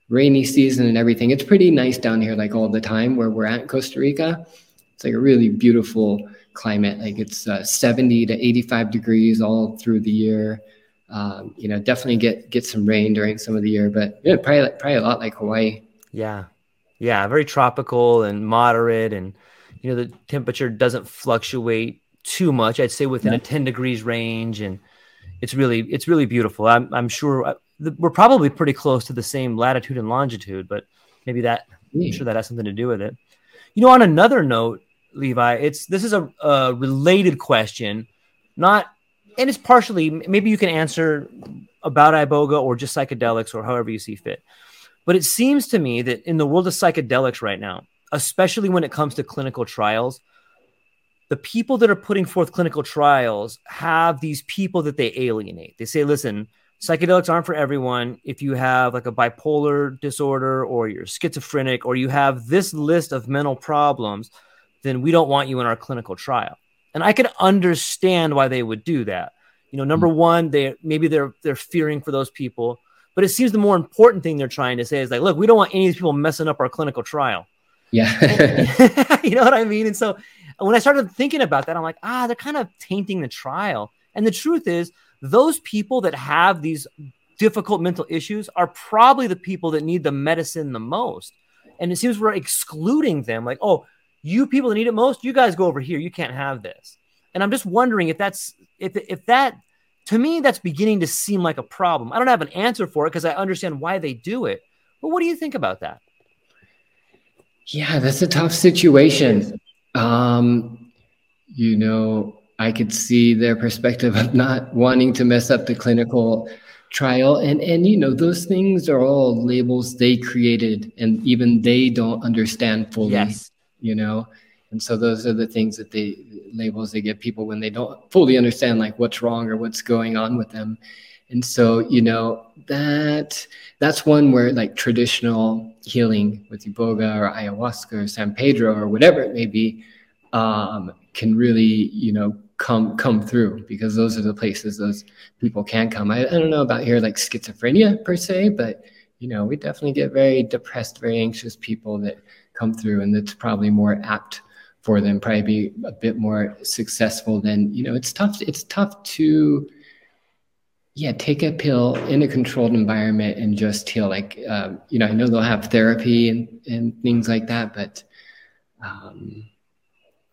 rainy season and everything. It's pretty nice down here, like all the time where we're at Costa Rica. It's like a really beautiful climate. Like it's uh, 70 to 85 degrees all through the year. Um, you know, definitely get get some rain during some of the year, but yeah, probably probably a lot like Hawaii. Yeah, yeah, very tropical and moderate, and you know the temperature doesn't fluctuate too much. I'd say within yeah. a 10 degrees range, and it's really it's really beautiful. I'm I'm sure uh, we're probably pretty close to the same latitude and longitude, but maybe that I'm sure that has something to do with it. You know, on another note, Levi, it's this is a, a related question, not and it's partially maybe you can answer about iboga or just psychedelics or however you see fit. But it seems to me that in the world of psychedelics right now, especially when it comes to clinical trials, the people that are putting forth clinical trials have these people that they alienate. They say, listen, psychedelics aren't for everyone. If you have like a bipolar disorder or you're schizophrenic or you have this list of mental problems, then we don't want you in our clinical trial. And I can understand why they would do that. You know, number mm-hmm. one, they maybe they're they're fearing for those people, but it seems the more important thing they're trying to say is like, look, we don't want any of these people messing up our clinical trial. Yeah. you know what I mean? And so when I started thinking about that, I'm like, ah, they're kind of tainting the trial. And the truth is, those people that have these difficult mental issues are probably the people that need the medicine the most. And it seems we're excluding them. Like, oh, you people that need it most, you guys go over here. You can't have this. And I'm just wondering if that's if if that to me that's beginning to seem like a problem. I don't have an answer for it because I understand why they do it. But what do you think about that? Yeah, that's a tough situation. Um, you know, I could see their perspective of not wanting to mess up the clinical trial and and you know those things are all labels they created and even they don't understand fully yes. you know and so those are the things that they labels they give people when they don't fully understand like what's wrong or what's going on with them and so you know that that's one where like traditional healing with iboga or ayahuasca or san pedro or whatever it may be um, can really you know come come through because those are the places those people can come. I, I don't know about here like schizophrenia per se, but you know we definitely get very depressed, very anxious people that come through, and that's probably more apt for them. Probably be a bit more successful than you know. It's tough. It's tough to yeah take a pill in a controlled environment and just heal. Like um, you know, I know they'll have therapy and and things like that, but um,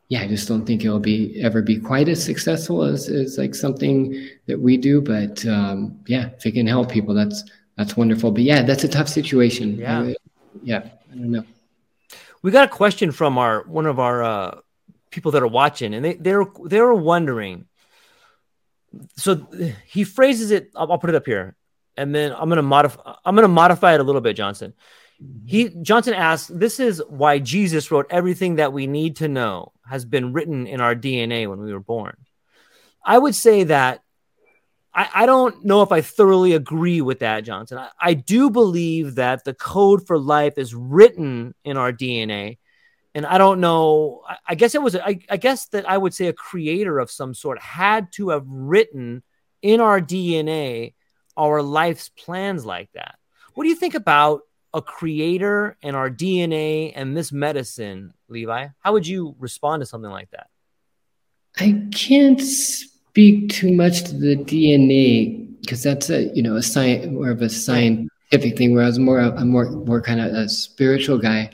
yeah, I just don't think it'll be ever be quite as successful as, as like something that we do. But um, yeah, if it can help people, that's that's wonderful. But yeah, that's a tough situation. Yeah, I, yeah, I don't know. We got a question from our one of our uh, people that are watching, and they they're they were wondering. So he phrases it. I'll, I'll put it up here, and then I'm gonna modify. I'm gonna modify it a little bit, Johnson. He Johnson asks, "This is why Jesus wrote everything that we need to know has been written in our DNA when we were born." I would say that I, I don't know if I thoroughly agree with that, Johnson. I, I do believe that the code for life is written in our DNA, and I don't know. I, guess it was. I, I guess that I would say a creator of some sort had to have written in our DNA our life's plans like that. What do you think about a creator and our DNA and this medicine, Levi? How would you respond to something like that? I can't speak too much to the DNA because that's a you know a science more of a scientific thing. Where I was more I'm more more kind of a spiritual guy,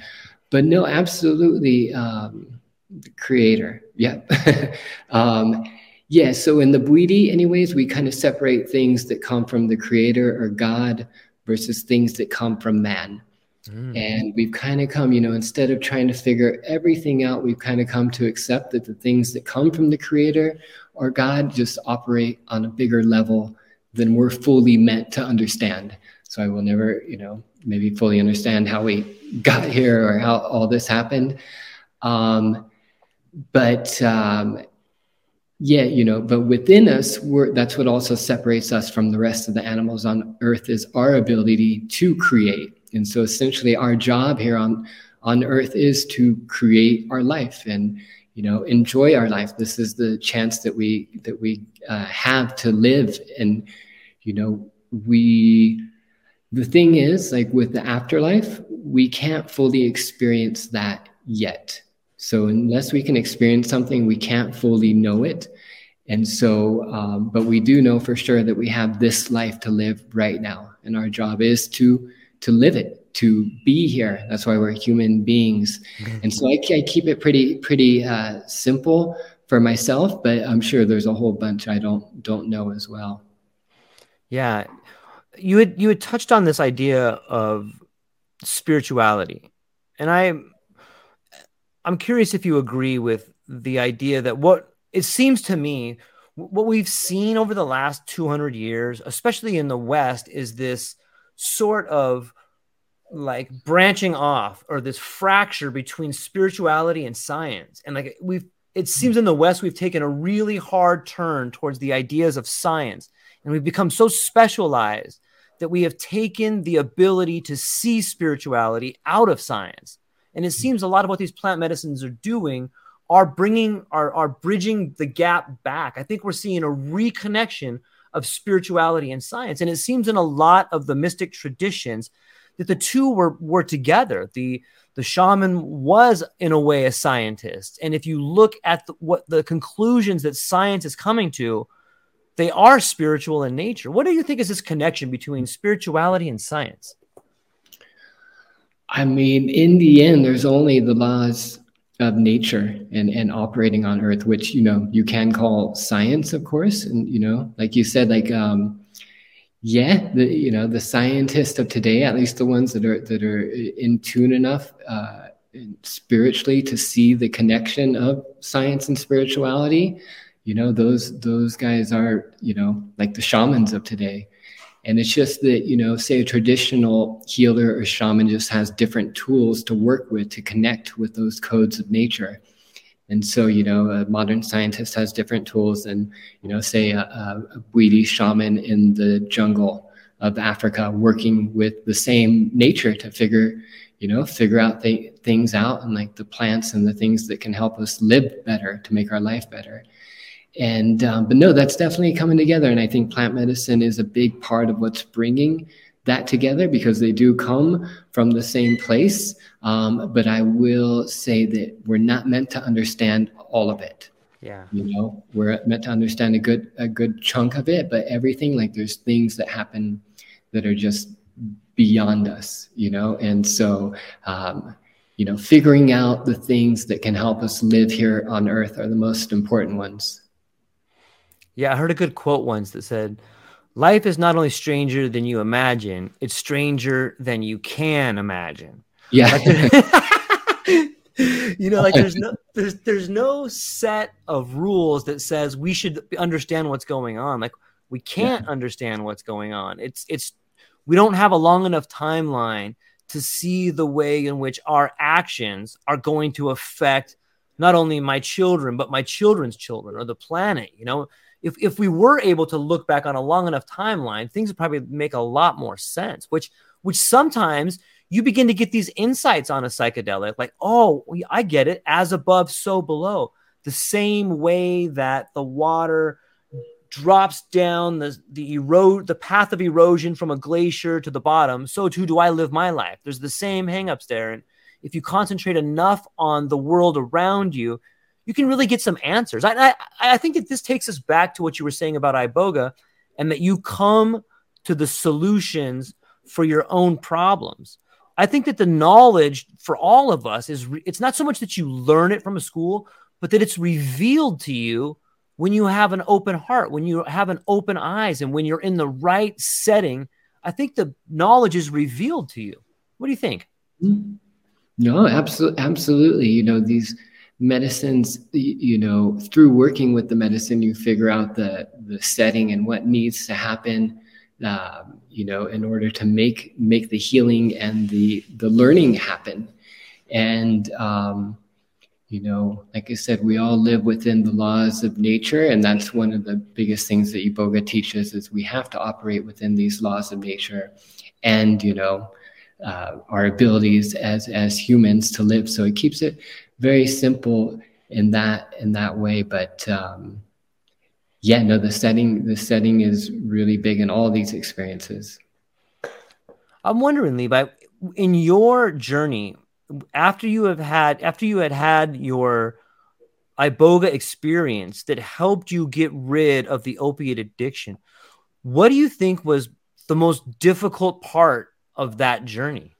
but no, absolutely um, the creator. Yeah. um, yeah. So in the Bwiti, anyways, we kind of separate things that come from the creator or God versus things that come from man. Mm. And we've kind of come, you know, instead of trying to figure everything out, we've kind of come to accept that the things that come from the Creator or God just operate on a bigger level than we're fully meant to understand. So I will never, you know, maybe fully understand how we got here or how all this happened. Um, but um, yeah you know but within us we're, that's what also separates us from the rest of the animals on earth is our ability to create and so essentially our job here on on earth is to create our life and you know enjoy our life. This is the chance that we that we uh, have to live. And you know we the thing is like with the afterlife we can't fully experience that yet. So unless we can experience something we can't fully know it. And so um, but we do know for sure that we have this life to live right now. And our job is to to live it to be here. That's why we're human beings. Mm-hmm. And so I, I, keep it pretty pretty uh, simple for myself, but I'm sure there's a whole bunch I don't don't know as well. Yeah, you had you had touched on this idea of spirituality, and I I'm curious if you agree with the idea that what it seems to me what we've seen over the last 200 years, especially in the West, is this sort of like branching off or this fracture between spirituality and science. And like we've, it hmm. seems in the West, we've taken a really hard turn towards the ideas of science. And we've become so specialized that we have taken the ability to see spirituality out of science. And it hmm. seems a lot of what these plant medicines are doing are bringing, are, are bridging the gap back. I think we're seeing a reconnection of spirituality and science. And it seems in a lot of the mystic traditions that the two were were together. The the shaman was in a way a scientist, and if you look at the, what the conclusions that science is coming to, they are spiritual in nature. What do you think is this connection between spirituality and science? I mean, in the end, there's only the laws of nature and, and operating on earth, which, you know, you can call science, of course. And, you know, like you said, like, um, yeah the you know the scientists of today at least the ones that are that are in tune enough uh, spiritually to see the connection of science and spirituality you know those those guys are you know like the shamans of today and it's just that you know say a traditional healer or shaman just has different tools to work with to connect with those codes of nature and so, you know, a modern scientist has different tools than, you know, say a, a shaman in the jungle of Africa working with the same nature to figure, you know, figure out th- things out and like the plants and the things that can help us live better to make our life better. And, um, but no, that's definitely coming together. And I think plant medicine is a big part of what's bringing that together because they do come from the same place. Um, but I will say that we're not meant to understand all of it. Yeah. You know, we're meant to understand a good a good chunk of it, but everything like there's things that happen that are just beyond us, you know, and so um, you know, figuring out the things that can help us live here on earth are the most important ones. Yeah, I heard a good quote once that said, life is not only stranger than you imagine, it's stranger than you can imagine. Yeah. Like you know, like there's no there's there's no set of rules that says we should understand what's going on. Like we can't yeah. understand what's going on. It's it's we don't have a long enough timeline to see the way in which our actions are going to affect not only my children but my children's children or the planet you know if if we were able to look back on a long enough timeline, things would probably make a lot more sense. Which which sometimes you begin to get these insights on a psychedelic, like, oh, I get it, as above, so below. The same way that the water drops down the the erode the path of erosion from a glacier to the bottom, so too do I live my life. There's the same hangups there. And if you concentrate enough on the world around you, you can really get some answers. I, I, I think that this takes us back to what you were saying about iboga and that you come to the solutions for your own problems. I think that the knowledge for all of us is re- it's not so much that you learn it from a school, but that it's revealed to you when you have an open heart, when you have an open eyes, and when you're in the right setting. I think the knowledge is revealed to you. What do you think? No, absolutely, absolutely. You know these medicines you know through working with the medicine you figure out the the setting and what needs to happen um, you know in order to make make the healing and the the learning happen. And um, you know like i said we all live within the laws of nature and that's one of the biggest things that iboga teaches is we have to operate within these laws of nature and you know uh, our abilities as as humans to live. So it keeps it very simple in that in that way. But um, yeah, no, the setting the setting is really big in all these experiences. I'm wondering, Levi, in your journey, after you have had after you had had your iboga experience that helped you get rid of the opiate addiction, what do you think was the most difficult part of that journey?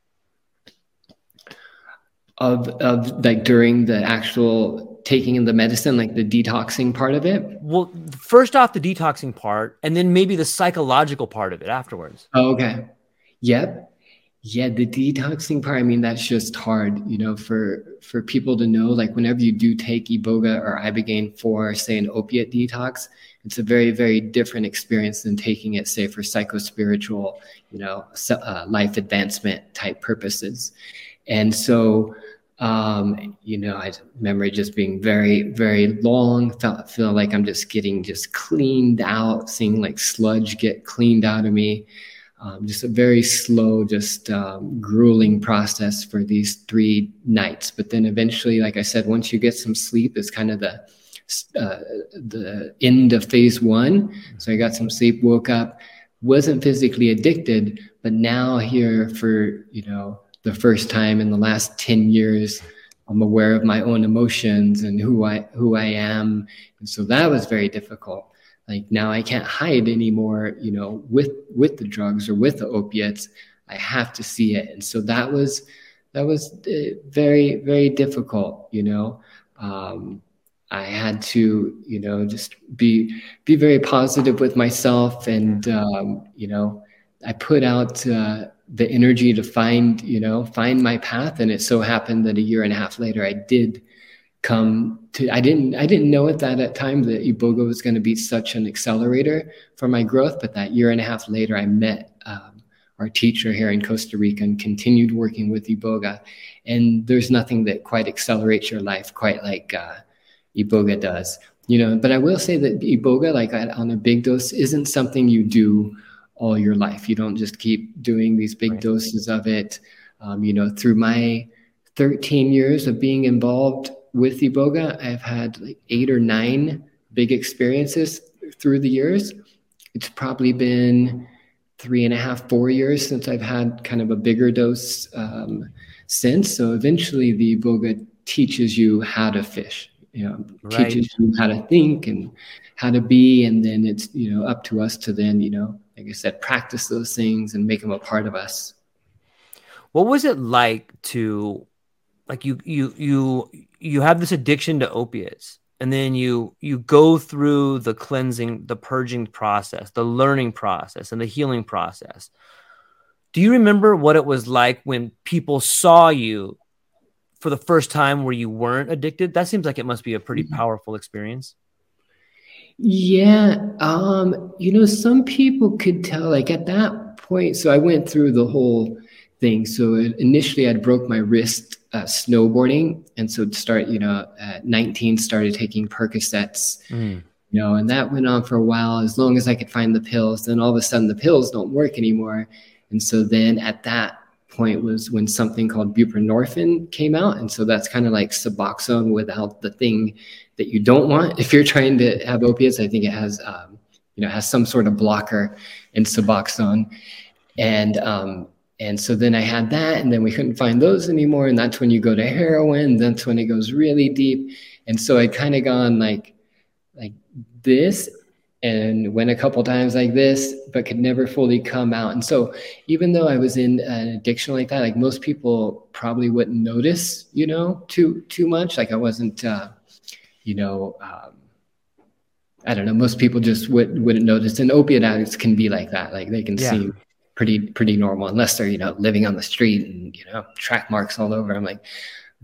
Of of like during the actual taking in the medicine, like the detoxing part of it? Well, first off, the detoxing part, and then maybe the psychological part of it afterwards. Oh, okay. Yep. Yeah, the detoxing part, I mean, that's just hard, you know, for for people to know. Like whenever you do take Iboga or Ibogaine for, say, an opiate detox, it's a very, very different experience than taking it, say, for psychospiritual, you know, uh, life advancement type purposes. And so, um, you know, I remember just being very, very long. Felt feel like I'm just getting just cleaned out, seeing like sludge get cleaned out of me um, just a very slow, just um, grueling process for these three nights. But then eventually, like I said, once you get some sleep, it's kind of the uh, the end of phase one. So I got some sleep, woke up, wasn't physically addicted, but now here for you know the first time in the last ten years. I'm aware of my own emotions and who I who I am, and so that was very difficult. Like now i can't hide anymore you know with with the drugs or with the opiates. I have to see it. And so that was that was uh, very very difficult you know? Um, i had to you know just be be very positive with myself and um, you know i put out uh, the energy to find you know find my path. And it so happened that a year and a half later i did come to i didn't i didn't know at that time that iboga was going to be such an accelerator for my growth. But that year and a half later i met um, our teacher here in costa rica and continued working with iboga. And there's nothing that quite accelerates your life quite like uh, iboga does you know. But i will say that iboga like on a big dose isn't something you do all your life you don't just keep doing these big right. doses of it um, you know through my 13 years of being involved with Iboga, I've had like eight or nine big experiences through the years. It's probably been three and a half, four years since I've had kind of a bigger dose um, since. So eventually, the Iboga teaches you how to fish. You know, right. teaches you how to think and how to be, and then it's you know up to us to then you know, like I said, practice those things and make them a part of us. What was it like to like you you you you have this addiction to opiates and then you you go through the cleansing the purging process the learning process and the healing process do you remember what it was like when people saw you for the first time where you weren't addicted that seems like it must be a pretty mm-hmm. powerful experience yeah um you know some people could tell like at that point so i went through the whole thing so initially i broke my wrist uh, snowboarding, and so to start you know at 19 started taking Percocets, mm. you know, and that went on for a while as long as I could find the pills. Then all of a sudden the pills don't work anymore, and so then at that point was when something called buprenorphine came out, and so that's kind of like Suboxone without the thing that you don't want if you're trying to have opiates. I think it has um, you know has some sort of blocker in Suboxone, and um, and so then I had that, and then we couldn't find those anymore. And that's when you go to heroin. That's when it goes really deep. And so I'd kind of gone like, like this, and went a couple times like this, but could never fully come out. And so even though I was in an addiction like that, like most people probably wouldn't notice, you know, too too much. Like I wasn't, uh, you know. Um, I don't know. Most people just would, wouldn't notice, and opiate addicts can be like that. Like they can yeah. seem pretty pretty normal unless they're you know living on the street and you know track marks all over i'm like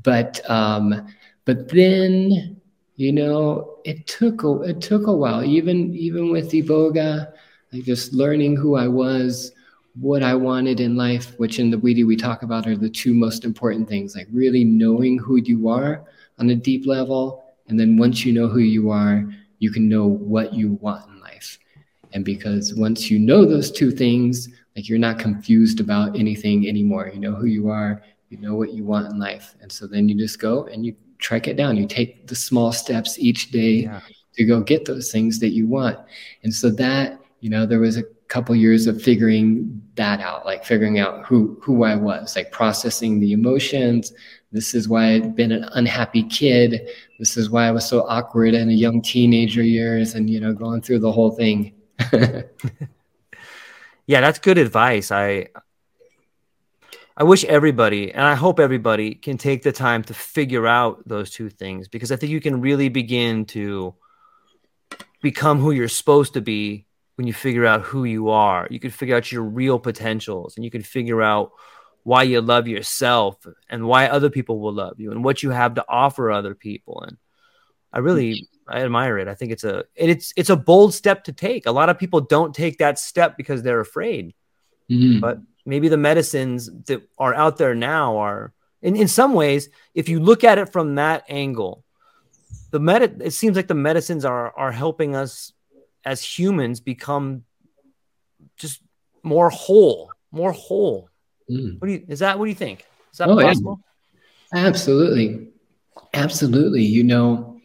but um but then you know it took a it took a while even even with iboga, like just learning who i was what i wanted in life which in the Bwiti we talk about are the two most important things like really knowing who you are on a deep level and then once you know who you are you can know what you want in life and because once you know those two things like you're not confused about anything anymore. You know who you are, you know what you want in life. And so then you just go and you track it down. You take the small steps each day yeah. to go get those things that you want. And so that, you know, there was a couple years of figuring that out, like figuring out who who I was, like processing the emotions. This is why I'd been an unhappy kid. This is why I was so awkward in a young teenager years and you know, going through the whole thing. yeah, that's good advice. I I wish everybody, and I hope everybody can take the time to figure out those two things because I think you can really begin to become who you're supposed to be when you figure out who you are. You can figure out your real potentials and you can figure out why you love yourself and why other people will love you and what you have to offer other people. And I really I admire it. I think it's a it's it's a bold step to take. A lot of people don't take that step because they're afraid. Mm-hmm. But maybe the medicines that are out there now are in, in some ways if you look at it from that angle the med it seems like the medicines are are helping us as humans become just more whole more whole mm. what do you is that what do you think is that oh, possible yeah. absolutely absolutely you know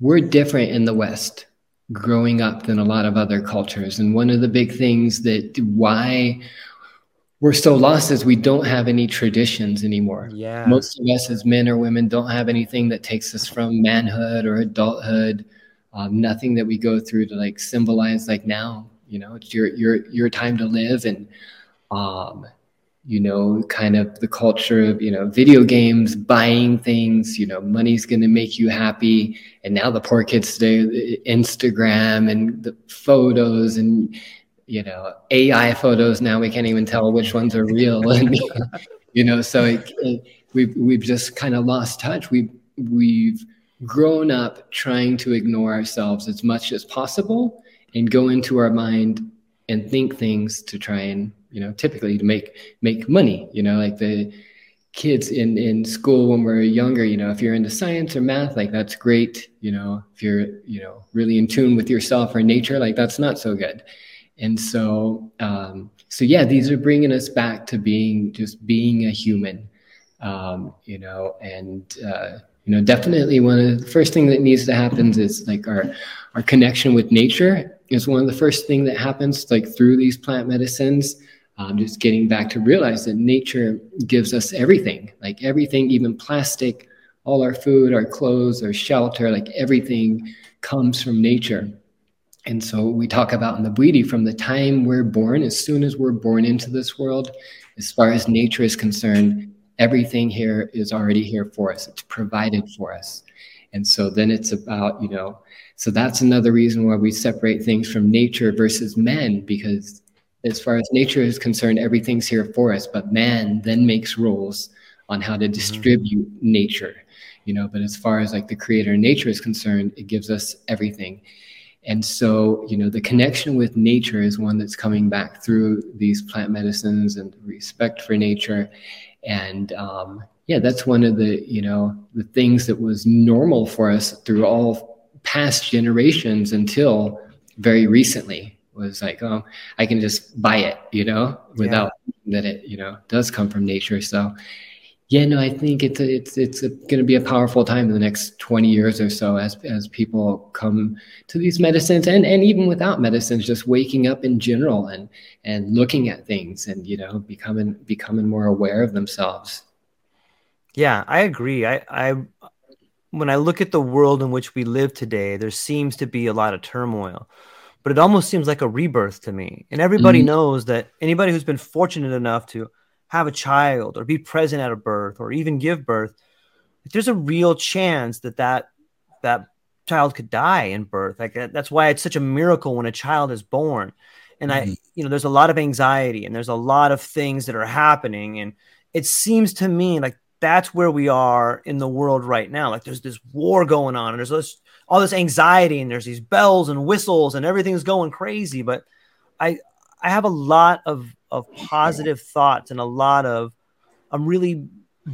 we're different in the west growing up than a lot of other cultures and one of the big things that why we're so lost is we don't have any traditions anymore. Yeah. Most of us as men or women don't have anything that takes us from manhood or adulthood. Um, nothing that we go through to like symbolize like now, you know, it's your your your time to live and um you know, kind of the culture of, you know, video games, buying things, you know, money's going to make you happy. And now the poor kids today, Instagram and the photos and, you know AI photos now we can't even tell which ones are real and you know so it, it, we've we've just kind of lost touch we we've grown up trying to ignore ourselves as much as possible and go into our mind and think things to try and you know typically to make make money you know like the kids in in school when we're younger you know if you're into science or math like that's great you know if you're you know really in tune with yourself or nature like that's not so good. And so um, so yeah these are bringing us back to being just being a human um, you know and uh, you know definitely one of the first thing that needs to happen is like our our connection with nature is one of the first thing that happens like through these plant medicines. Um, just getting back to realize that nature gives us everything like everything even plastic all our food our clothes our shelter like everything comes from nature. And so we talk about in the Bwiti from the time we're born, as soon as we're born into this world, as far as nature is concerned, everything here is already here for us. It's provided for us. And so then it's about, you know, so that's another reason why we separate things from nature versus men, because as far as nature is concerned, everything's here for us, but man then makes rules on how to mm-hmm. distribute mm-hmm. nature, you know. But as far as like the creator nature is concerned, it gives us everything. And so, you know, the connection with nature is one that's coming back through these plant medicines and respect for nature. And um, yeah, that's one of the, you know, the things that was normal for us through all past generations until very recently was like, oh, I can just buy it, you know, without yeah. that it, you know, does come from nature. So yeah, no, I think it's a, it's it's going to be a powerful time in the next twenty years or so as as people come to these medicines and and even without medicines, just waking up in general and and looking at things and you know becoming becoming more aware of themselves. Yeah, I agree. I I when I look at the world in which we live today, there seems to be a lot of turmoil, but it almost seems like a rebirth to me. And everybody mm-hmm. knows that anybody who's been fortunate enough to have a child or be present at a birth or even give birth, there's a real chance that that that child could die in birth. Like that's why it's such a miracle when a child is born. And mm-hmm. I, you know, there's a lot of anxiety and there's a lot of things that are happening. And it seems to me like that's where we are in the world right now. Like there's this war going on and there's this, all this anxiety and there's these bells and whistles and everything's going crazy. But I, I have a lot of of positive thoughts and a lot of I'm really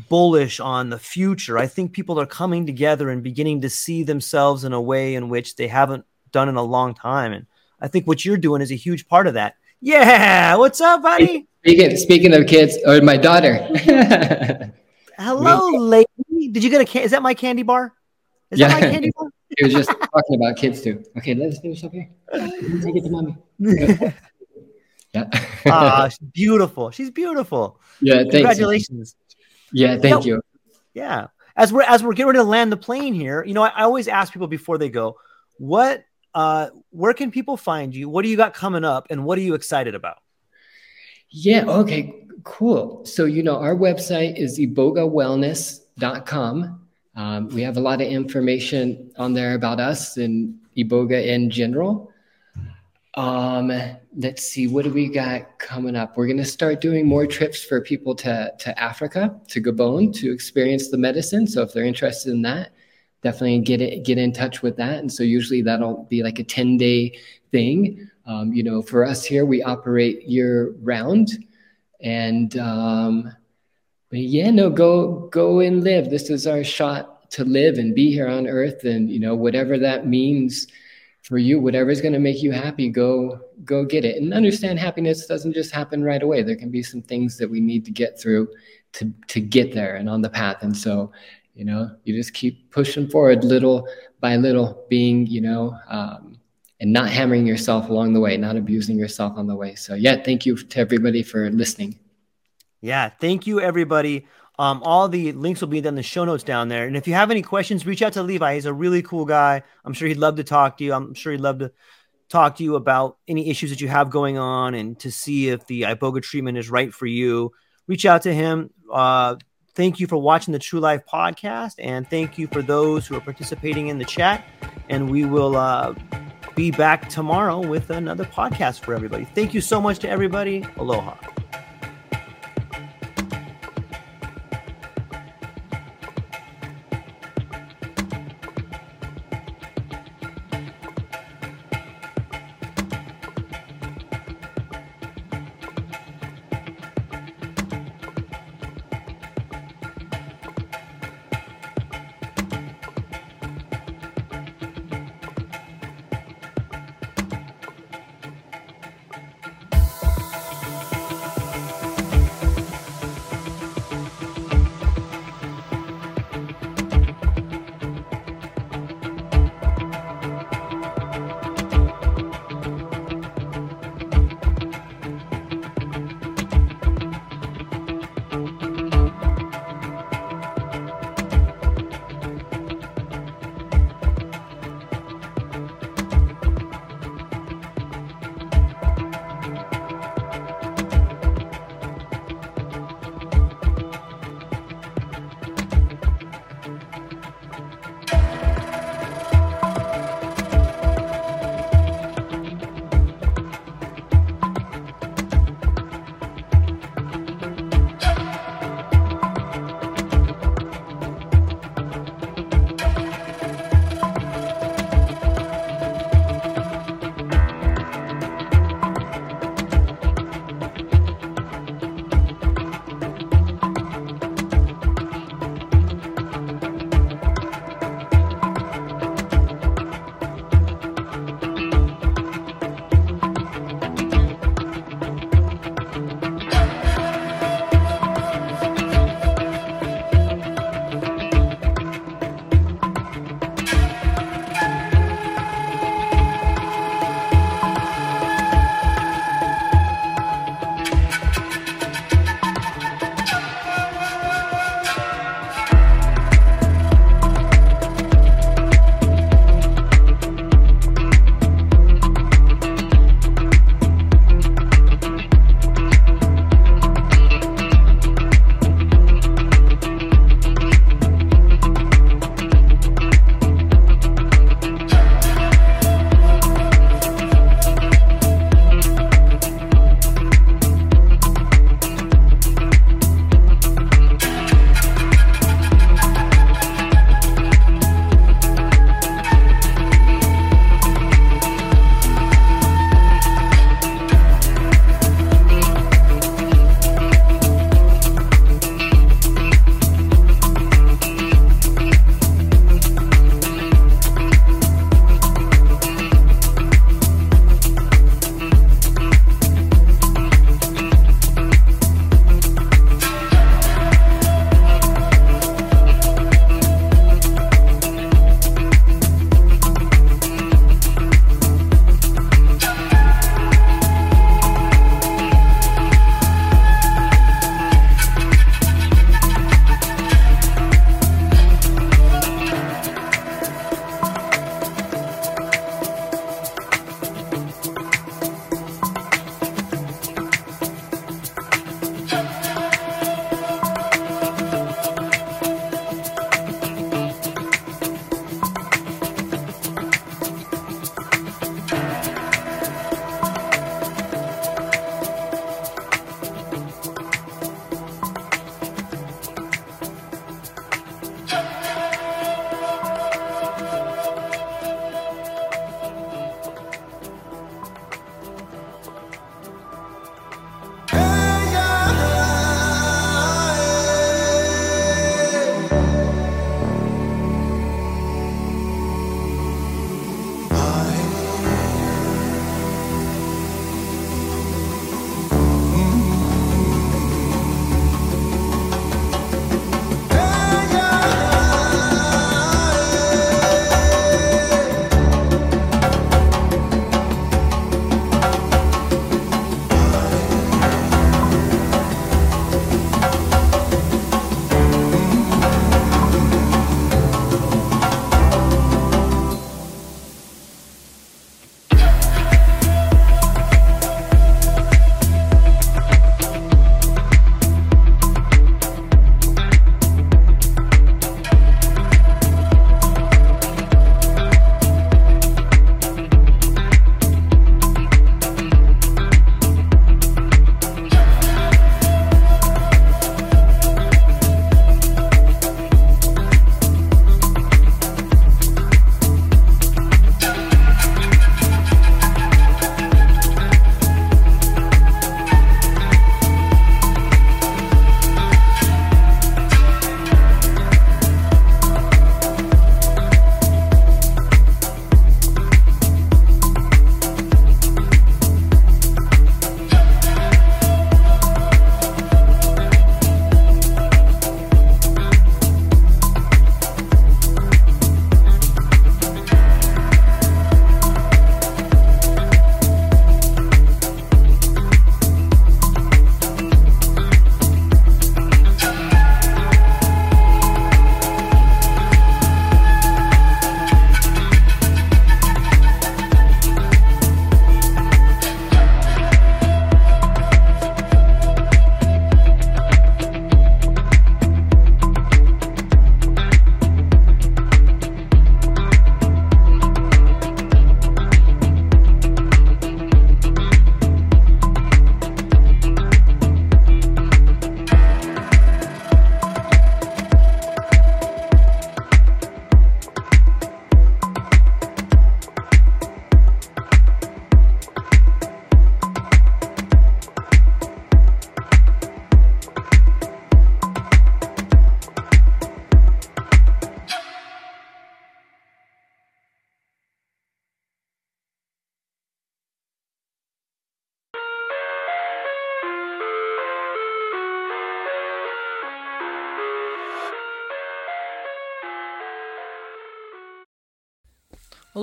bullish on the future. I think people are coming together and beginning to see themselves in a way in which they haven't done in a long time. And I think what you're doing is a huge part of that. Yeah, what's up, buddy? Speaking speaking of kids, or my daughter. Hello, lady. Did you get a can? Is that my candy bar? Is Yeah. that my candy bar? He was just talking about kids too. Okay, let us finish up here. Take it to mommy. Yeah. Ah, she's beautiful. She's beautiful. yeah. Congratulations. Yeah. Thank Yeah. you. Yeah. As we're as we're getting ready to land the plane here, you know, I, I always ask people before they go, what uh where can people find you? What do you got coming up and what are you excited about? Yeah. Okay. Cool. So, you know, our website is ibogawellness.com. Um, we have a lot of information on there about us and Iboga in general. Um, let's see, what do we got coming up? We're going to start doing more trips for people to, to Africa, to Gabon, to experience the medicine. So if they're interested in that, definitely get it, get in touch with that. And so usually that'll be like a 10 day thing. Um, you know, for us here, we operate year round and, um, but yeah, no, go, go and live. This is our shot to live and be here on earth. And, you know, whatever that means, for you whatever's going to make you happy go go get it. And understand happiness doesn't just happen right away. There can be some things that we need to get through to to get there and on the path. And so you know you just keep pushing forward little by little being you know um, and not hammering yourself along the way not abusing yourself on the way. So yeah thank you to everybody for listening. Yeah, thank you everybody. Um, all the links will be in the show notes down there. And if you have any questions, reach out to Levi. He's a really cool guy. I'm sure he'd love to talk to you. I'm sure he'd love to talk to you about any issues that you have going on and to see if the iboga treatment is right for you. Reach out to him. Uh, thank you for watching the True Life podcast, and thank you for those who are participating in the chat. And we will uh, be back tomorrow with another podcast for everybody. Thank you so much to everybody. Aloha.